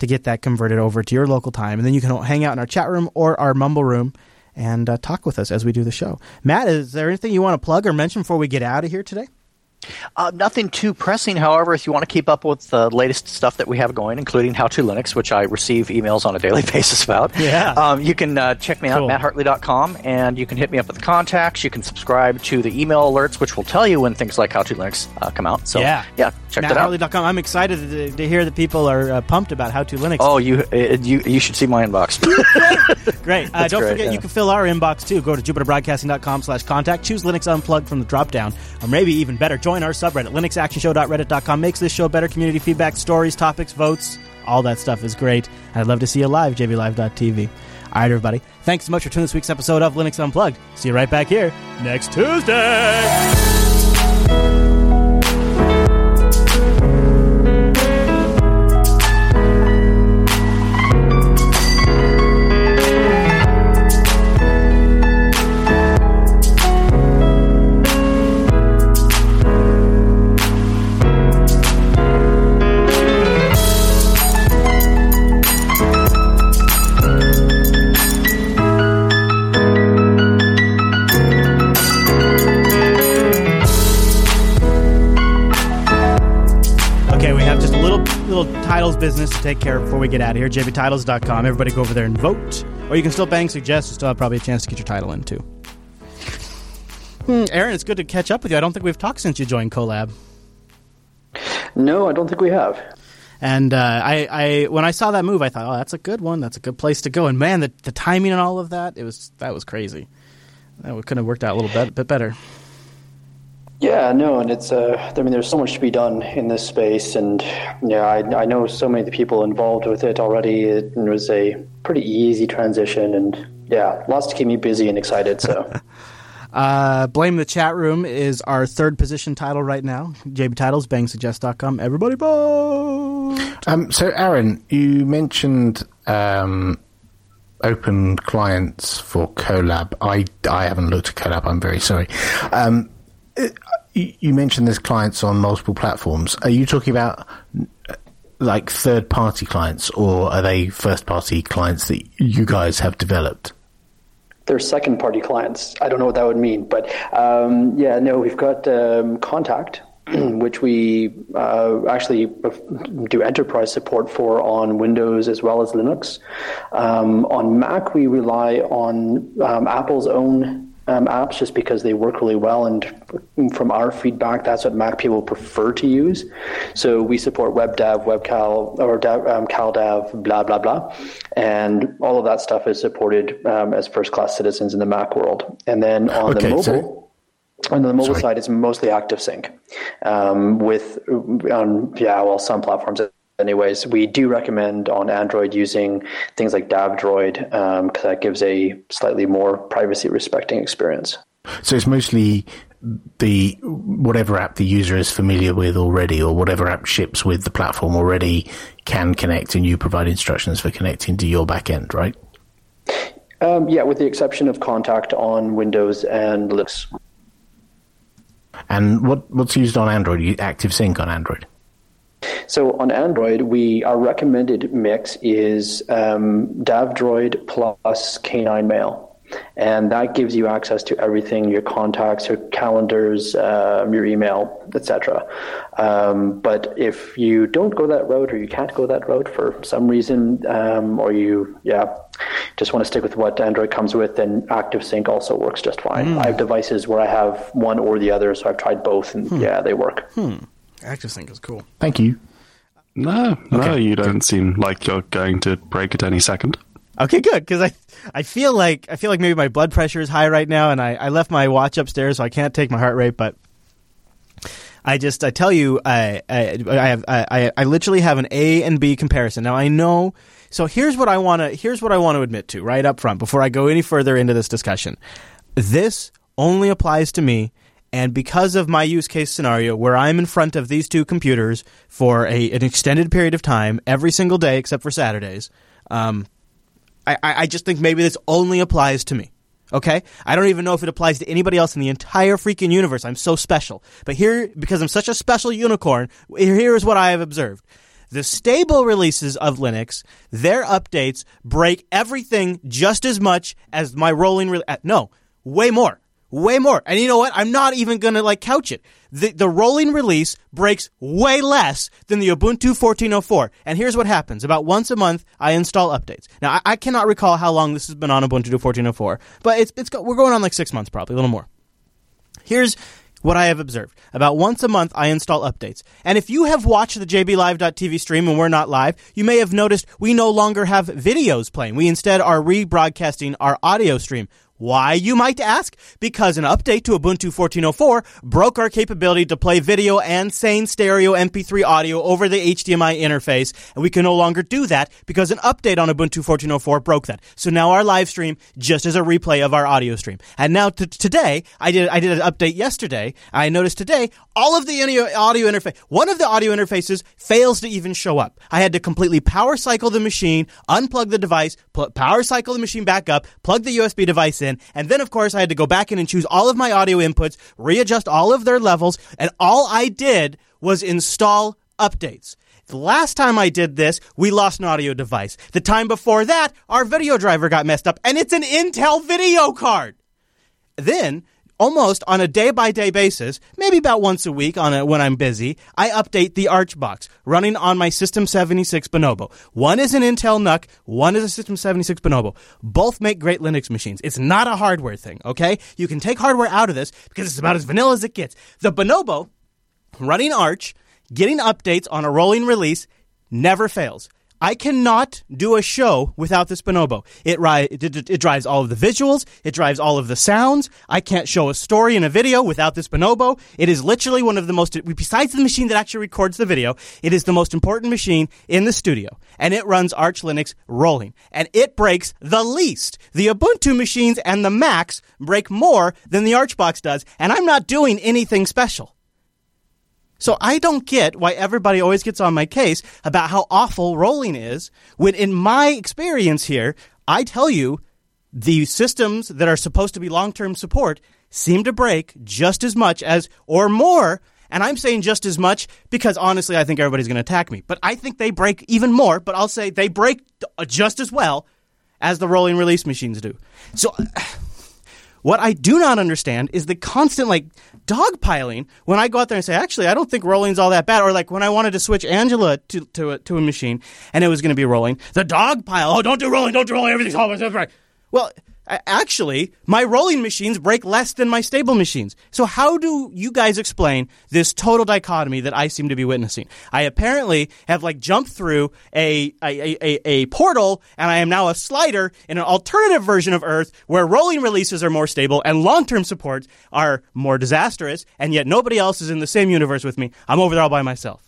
to get that converted over to your local time. And then you can hang out in our chat room or our mumble room and uh, talk with us as we do the show. Matt, is there anything you want to plug or mention before we get out of here today? Uh, nothing too pressing. However, if you want to keep up with the latest stuff that we have going, including How to Linux, which I receive emails on a daily basis about, Yeah. um, you can uh, check me out Cool. at matthartley.com, and you can hit me up with the contacts. You can subscribe to the email alerts, which will tell you when things like How to Linux uh, come out. So yeah, yeah, check that out. I'm excited to, to hear that people are uh, pumped about How to Linux. Oh, you uh, you you should see my inbox. Great. Uh, don't great, forget, yeah. you can fill our inbox too. Go to jupiterbroadcasting.com slash contact. Choose Linux Unplugged from the drop down. Or maybe even better, join our subreddit. LinuxActionShow.reddit.com makes this show better. Community feedback, stories, topics, votes. All that stuff is great. I'd love to see you live, jblive.tv. All right, everybody. Thanks so much for tuning this week's episode of Linux Unplugged. See you right back here next Tuesday. Business to take care of before we get out of here. jbtitles.com. Everybody go over there and vote. Or you can still bang suggest. You still have probably a chance to get your title in, too. Hmm, Aaron, it's good to catch up with you. I don't think we've talked since you joined Kolab. No, I don't think we have. And uh, I, I, when I saw that move, I thought, oh, that's a good one. That's a good place to go. And man, the, the timing and all of that, it was that was crazy. That could have worked out a little bit, bit better. Yeah, no, and it's uh, I mean, there's so much to be done in this space, and yeah, I, I know so many of the people involved with it already. It was a pretty easy transition, and yeah, lots to keep me busy and excited. So, Uh, Blame the Chat Room is our third position title right now. JB Titles, bangsuggest.com. Everybody vote! Um, so, Aaron, you mentioned um, open clients for Kolab. I, I haven't looked at Kolab. I'm very sorry. Um, you you mentioned there's clients on multiple platforms. Are you talking about uh, like third party clients or are they first party clients that you guys have developed? They're second party clients. I don't know what that would mean, but um, yeah, no, we've got um, Kontact, which we uh, actually do enterprise support for on Windows as well as Linux. Um, on Mac, we rely on um, Apple's own um, apps just because they work really well. And from our feedback, that's what Mac people prefer to use. So we support WebDAV, WebCal, or um, CalDAV, blah, blah, blah. And all of that stuff is supported um, as first class citizens in the Mac world. And then on okay, the mobile. So- on the mobile Sorry. side, it's mostly ActiveSync. Um, with on yeah, well, some platforms anyways, we do recommend on Android using things like DAVdroid because um, that gives a slightly more privacy respecting experience. So it's mostly the whatever app the user is familiar with already, or whatever app ships with the platform already can connect, and you provide instructions for connecting to your backend, right? Um, yeah, with the exception of Kontact on Windows and Linux. And what what's used on Android? ActiveSync on Android. So on Android, we our recommended mix is um, DAVdroid plus K9 Mail. And that gives you access to everything your contacts, your calendars, um, your email, etc. Um, but if you don't go that road or you can't go that road for some reason, um, or you, yeah, just want to stick with what Android comes with, then ActiveSync also works just fine. Mm. I have devices where I have one or the other, so I've tried both, and hmm. yeah, they work. Hmm. ActiveSync it's cool. Thank you. No, no, okay, you don't good. seem like you're going to break it any second. Okay, good because I I feel like I feel like maybe my blood pressure is high right now, and I, I left my watch upstairs, so I can't take my heart rate. But I just I tell you I I I have I I literally have an A and B comparison. Now I know. So here's what I want to here's what I want to admit to right up front before I go any further into this discussion. This only applies to me and because of my use case scenario, where I'm in front of these two computers for a, an extended period of time, every single day except for Saturdays, um, I, I just think maybe this only applies to me. Okay? I don't even know if it applies to anybody else in the entire freaking universe. I'm so special. But here, because I'm such a special unicorn, here is what I have observed. The stable releases of Linux, their updates break everything just as much as my rolling. Re- uh, no, way more. Way more. And you know what? I'm not even going to like couch it. The, the rolling release breaks way less than the Ubuntu 14.04. And here's what happens. About once a month, I install updates. Now, I, I cannot recall how long this has been on Ubuntu 14.04, but it's, it's, we're going on like six months probably, a little more. Here's, what I have observed. About once a month, I install updates. And if you have watched the JBLive.tv stream and we're not live, you may have noticed we no longer have videos playing. We instead are rebroadcasting our audio stream. Why, you might ask? Because an update to Ubuntu 14.04 broke our capability to play video and sane stereo MP3 audio over the HDMI interface, and we can no longer do that because an update on Ubuntu 14.04 broke that. So now our live stream just as a replay of our audio stream. And now t- today, I did I did an update yesterday. I noticed today all of the audio interface, one of the audio interfaces fails to even show up. I had to completely power cycle the machine, unplug the device, pl- power cycle the machine back up, plug the USB device in in. And then, of course, I had to go back in and choose all of my audio inputs, readjust all of their levels, and all I did was install updates. The last time I did this, we lost an audio device. The time before that, our video driver got messed up, and it's an Intel video card. Then, almost on a day by day basis, maybe about once a week on a, when I'm busy, I update the Archbox running on my System 76 Bonobo. One is an Intel NUC, one is a System 76 Bonobo. Both make great Linux machines. It's not a hardware thing, okay? You can take hardware out of this because it's about as vanilla as it gets. The Bonobo running Arch, getting updates on a rolling release never fails. I cannot do a show without this Bonobo. It, ri- it, it, it drives all of the visuals. It drives all of the sounds. I can't show a story in a video without this Bonobo. It is literally one of the most, besides the machine that actually records the video, it is the most important machine in the studio. And it runs Arch Linux rolling. And it breaks the least. The Ubuntu machines and the Macs break more than the Archbox does. And I'm not doing anything special. So I don't get why everybody always gets on my case about how awful rolling is when in my experience here, I tell you the systems that are supposed to be long-term support seem to break just as much as or more and I'm saying just as much because honestly I think everybody's going to attack me. But I think they break even more, but I'll say they break just as well as the rolling release machines do. So what I do not understand is the constant like dogpiling when I go out there and say, actually, I don't think rolling's all that bad. Or like when I wanted to switch Angela to to a, to a machine and it was going to be rolling, the dogpile. Oh, don't do rolling, don't do rolling. Everything's all right. Well, actually, my rolling machines break less than my stable machines. So how do you guys explain this total dichotomy that I seem to be witnessing? I apparently have like jumped through a, a, a, a portal and I am now a slider in an alternative version of Earth where rolling releases are more stable and long-term supports are more disastrous and yet nobody else is in the same universe with me. I'm over there all by myself.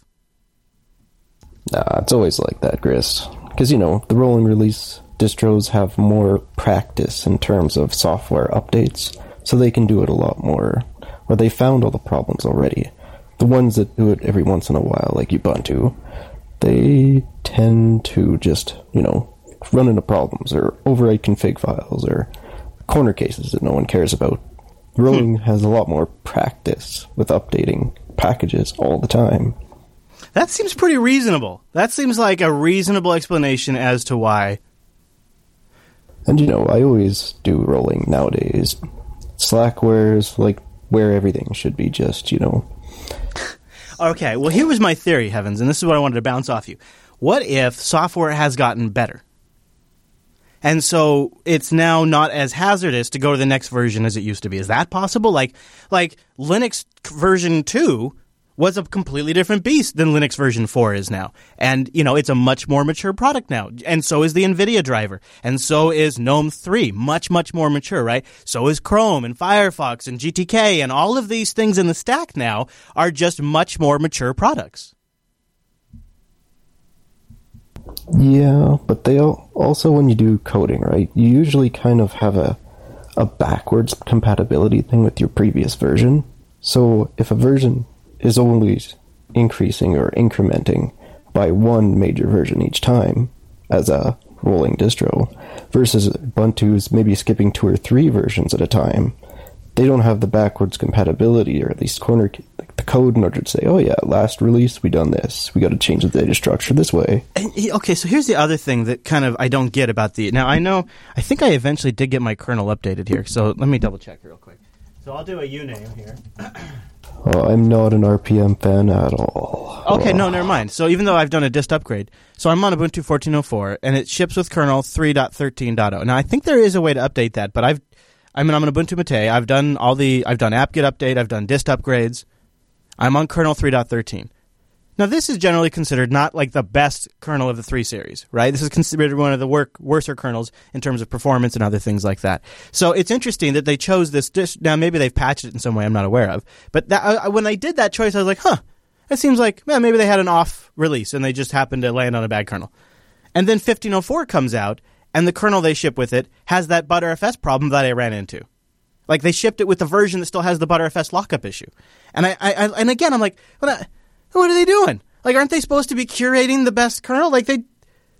Nah, it's always like that, Chris. Because, you know, the rolling release distros have more practice in terms of software updates, so they can do it a lot more. Or they found all the problems already. The ones that do it every once in a while, like Ubuntu, they tend to just, you know, run into problems or overwrite config files or corner cases that no one cares about. Rolling hmm. has a lot more practice with updating packages all the time. That seems pretty reasonable. That seems like a reasonable explanation as to why and you know, I always do rolling nowadays. Slackware is like where everything should be just, you know. okay, well, here was my theory, Heavens, and this is what I wanted to bounce off you. What if software has gotten better? And so it's now not as hazardous to go to the next version as it used to be. Is that possible? Like, like Linux version 2 was a completely different beast than Linux version 4 is now. And, you know, it's a much more mature product now. And so is the NVIDIA driver. And so is GNOME 3. Much, much more mature, right? So is Chrome and Firefox and GTK and all of these things in the stack now are just much more mature products. Yeah, but they also, when you do coding, right, you usually kind of have a, a backwards compatibility thing with your previous version. So if a version is always increasing or incrementing by one major version each time as a rolling distro versus Ubuntu's maybe skipping two or three versions at a time. They don't have the backwards compatibility or at least corner like the code in order to say, oh yeah, last release we done this. We got to change the data structure this way. And, okay, so here's the other thing that kind of I don't get about the. Now I know I think I eventually did get my kernel updated here. So let me double check real quick. So I'll do a uname here. Oh, I'm not an RPM fan at all. Okay, no, never mind. So even though I've done a dist upgrade, so I'm on Ubuntu 14.04, and it ships with kernel 3.13.0. Now I think there is a way to update that, but I've, I mean, I'm on Ubuntu Mate. I've done all the, I've done apt-get update, I've done dist upgrades. I'm on kernel 3.13. Now, this is generally considered not like the best kernel of the three series, right? This is considered one of the work, worser kernels in terms of performance and other things like that. So it's interesting that they chose this dish. Now, maybe they've patched it in some way I'm not aware of. But that, uh, when did that choice, I was like, huh, it seems like, well, maybe they had an off release and they just happened to land on a bad kernel. And then 1504 comes out, and the kernel they ship with it has that Btrfs problem that I ran into. Like they shipped it with the version that still has the Btrfs lockup issue. And I, I, I and again, I'm like, well, what are they doing? Like, aren't they supposed to be curating the best kernel? Like they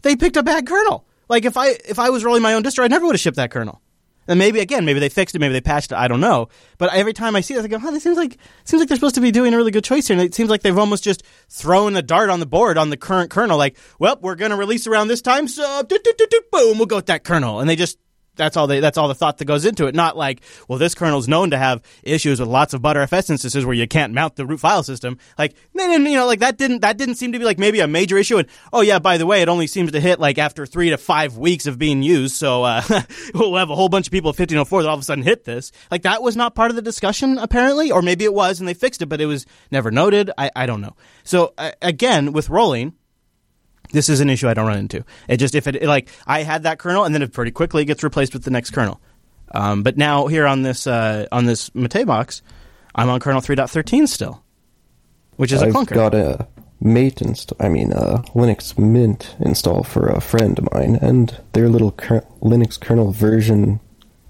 they picked a bad kernel. Like if I if I was rolling my own distro, I never would have shipped that kernel. And maybe again, maybe they fixed it, maybe they patched it. I don't know. But every time I see this, I go, "Huh, this seems like seems like they're supposed to be doing a really good choice here." And it seems like they've almost just thrown a dart on the board on the current kernel. Like, well, we're going to release around this time, so boom, we'll go with that kernel. And they just that's all they that's all the thought that goes into it. Not like, well, this kernel's known to have issues with lots of Btrfs instances where you can't mount the root file system. Like, you know, like that didn't that didn't seem to be like maybe a major issue. And oh yeah, by the way, it only seems to hit like after three to five weeks of being used. So uh, we'll have a whole bunch of people at 1504 that all of a sudden hit this. Like that was not part of the discussion apparently, or maybe it was and they fixed it, but it was never noted. I I don't know. So uh, again, with rolling This is an issue I don't run into. It just if it like I had that kernel and then it pretty quickly gets replaced with the next kernel. Um, but now here on this uh, on this Mate box, I'm on kernel 3.13 still, which is a I've clunker. got a Mate install. I mean, uh, Linux Mint install for a friend of mine, and their little ker- Linux kernel version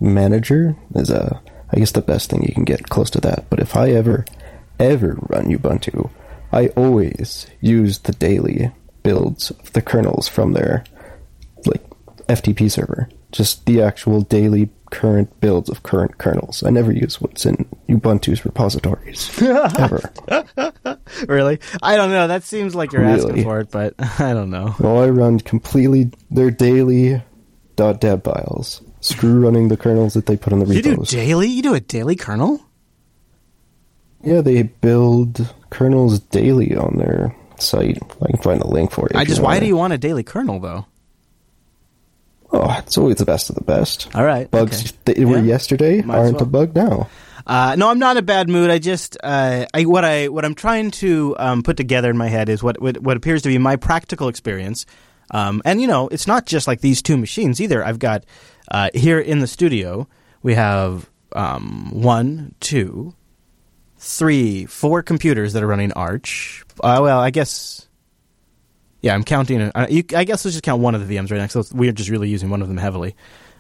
manager is a. I guess the best thing you can get close to that. But if I ever, ever run Ubuntu, I always use the daily builds of the kernels from their like FTP server. Just the actual daily current builds of current kernels. I never use what's in Ubuntu's repositories ever. really? I don't know. That seems like you're asking for it, but I don't know. Well, I run completely their daily .deb files. Screw running the kernels that they put in the You do daily? You do a daily kernel? yeah, they build kernels daily on their site. I can find the link for you. I just you why do you want a daily kernel though? Oh, it's always the best of the best. All right. Bugs okay. that were Yeah, yesterday might aren't well. a bug now. Uh, no, I'm not in a bad mood. I just uh, I, what I what I'm trying to um, put together in my head is what, what what appears to be my practical experience. Um, and you know, it's not just like these two machines either. I've got uh, here in the studio we have um, one, two, three, four computers that are running Arch. Uh, well, I guess. Yeah, I'm counting. Uh, you, I guess let's just count one of the VMs right now. So we're just really using one of them heavily.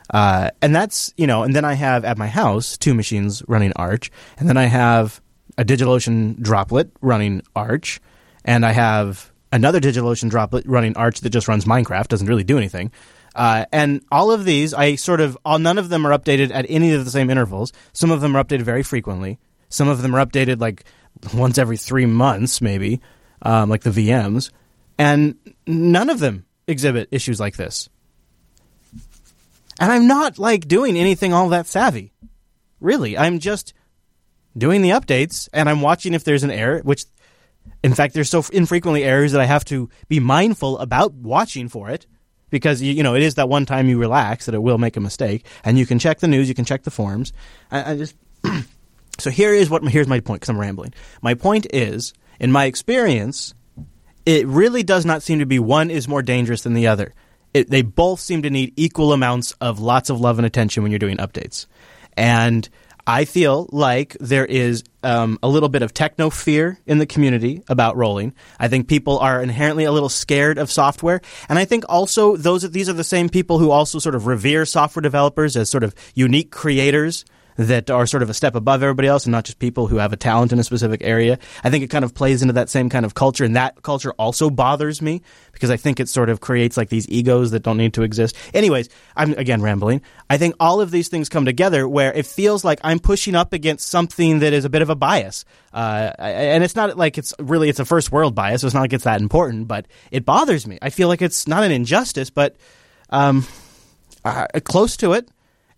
Uh, and that's, you know, and then I have at my house two machines running Arch, and then I have a DigitalOcean droplet running Arch, and I have another DigitalOcean droplet running Arch that just runs Minecraft, doesn't really do anything. Uh, and all of these, I sort of, all, none of them are updated at any of the same intervals. Some of them are updated very frequently. Some of them are updated like once every three months, maybe, um, like the VMs. And none of them exhibit issues like this. And I'm not like doing anything all that savvy. Really, I'm just doing the updates and I'm watching if there's an error, which in fact there's so infrequently errors that I have to be mindful about watching for it because you, know it is that one time you relax that it will make a mistake and you can check the news, you can check the forums. I, I just so here is what here's my point because I'm rambling. My point is, in my experience, it really does not seem to be one is more dangerous than the other. It, they both seem to need equal amounts of lots of love and attention when you're doing updates. And I feel like there is um, a little bit of techno fear in the community about rolling. I think people are inherently a little scared of software, and I think also those these are the same people who also sort of revere software developers as sort of unique creators that are sort of a step above everybody else and not just people who have a talent in a specific area. I think it kind of plays into that same kind of culture, and that culture also bothers me because I think it sort of creates like these egos that don't need to exist. Anyways, I'm again rambling. I think all of these things come together where it feels like I'm pushing up against something that is a bit of a bias. Uh, and it's not like it's really it's a first world bias. So it's not like it's that important, but it bothers me. I feel like it's not an injustice, but um, uh, close to it.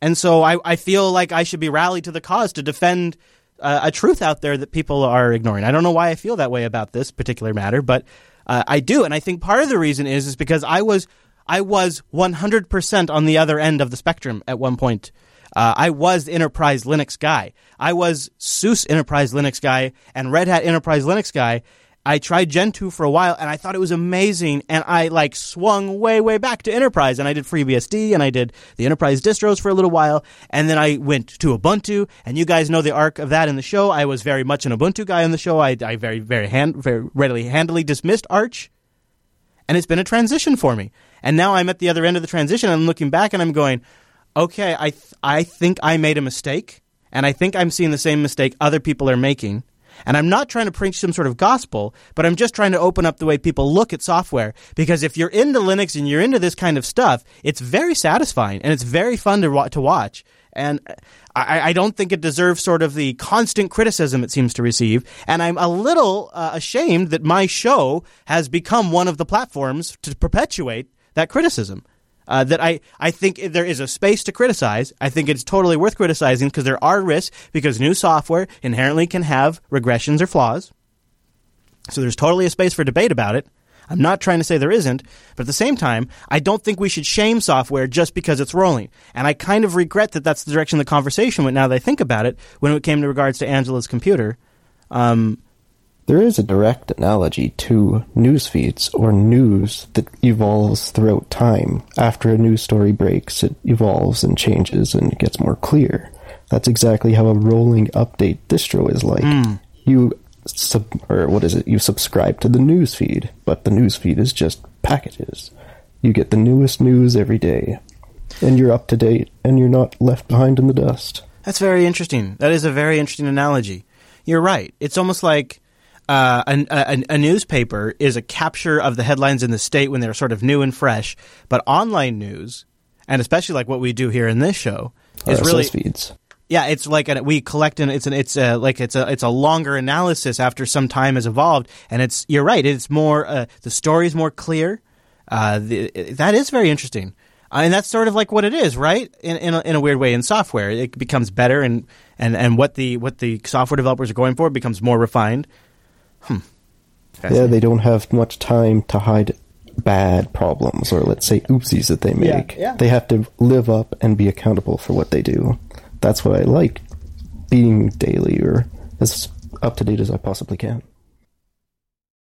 And so I, I feel like I should be rallied to the cause to defend uh, a truth out there that people are ignoring. I don't know why I feel that way about this particular matter, but uh, I do, and I think part of the reason is is because I was I was 100% on the other end of the spectrum at one point. Uh, I was the enterprise Linux guy. I was SUSE enterprise Linux guy and Red Hat enterprise Linux guy. I tried Gentoo for a while and I thought it was amazing and I like swung way, way back to enterprise and I did FreeBSD and I did the enterprise distros for a little while and then I went to Ubuntu and you guys know the arc of that in the show. I was very much an Ubuntu guy on the show. I, I very, very, hand, very readily, handily dismissed Arch and it's been a transition for me. And now I'm at the other end of the transition and I'm looking back and I'm going, okay, I, th- I think I made a mistake and I think I'm seeing the same mistake other people are making. And I'm not trying to preach some sort of gospel, but I'm just trying to open up the way people look at software. Because if you're into Linux and you're into this kind of stuff, it's very satisfying and it's very fun to, wa- to watch. And I, I don't think it deserves sort of the constant criticism it seems to receive. And I'm a little uh, ashamed that my show has become one of the platforms to perpetuate that criticism. Uh, that I, I think there is a space to criticize. I think it's totally worth criticizing because there are risks because new software inherently can have regressions or flaws. So there's totally a space for debate about it. I'm not trying to say there isn't, but at the same time, I don't think we should shame software just because it's rolling. And I kind of regret that that's the direction the conversation went now that I think about it when it came to regards to Angela's computer. Um, there is a direct analogy to news feeds or news that evolves throughout time. After a news story breaks, it evolves and changes and it gets more clear. That's exactly how a rolling update distro is like. Mm. You sub or what is it? You subscribe to the news feed, but the news feed is just packages. You get the newest news every day, and you're up to date, and you're not left behind in the dust. That's very interesting. That is a very interesting analogy. You're right. It's almost like uh, a, a, a, newspaper is a capture of the headlines in the state when they're sort of new and fresh, but online news, and especially like what we do here in this show, is RSS really feeds. Yeah, it's like a, we collect and it's an it's a, like it's a it's a longer analysis after some time has evolved, and it's you're right. It's more uh, the story is more clear. Uh, the, that is very interesting. I mean, that's sort of like what it is, right? In in a, in a weird way, in software, it becomes better, and, and, and what the what the software developers are going for becomes more refined. Hmm. Yeah, they don't have much time to hide bad problems or let's say oopsies that they Yeah, make. yeah. They have to live up and be accountable for what they do. That's what I like being daily or as up to date as I possibly can.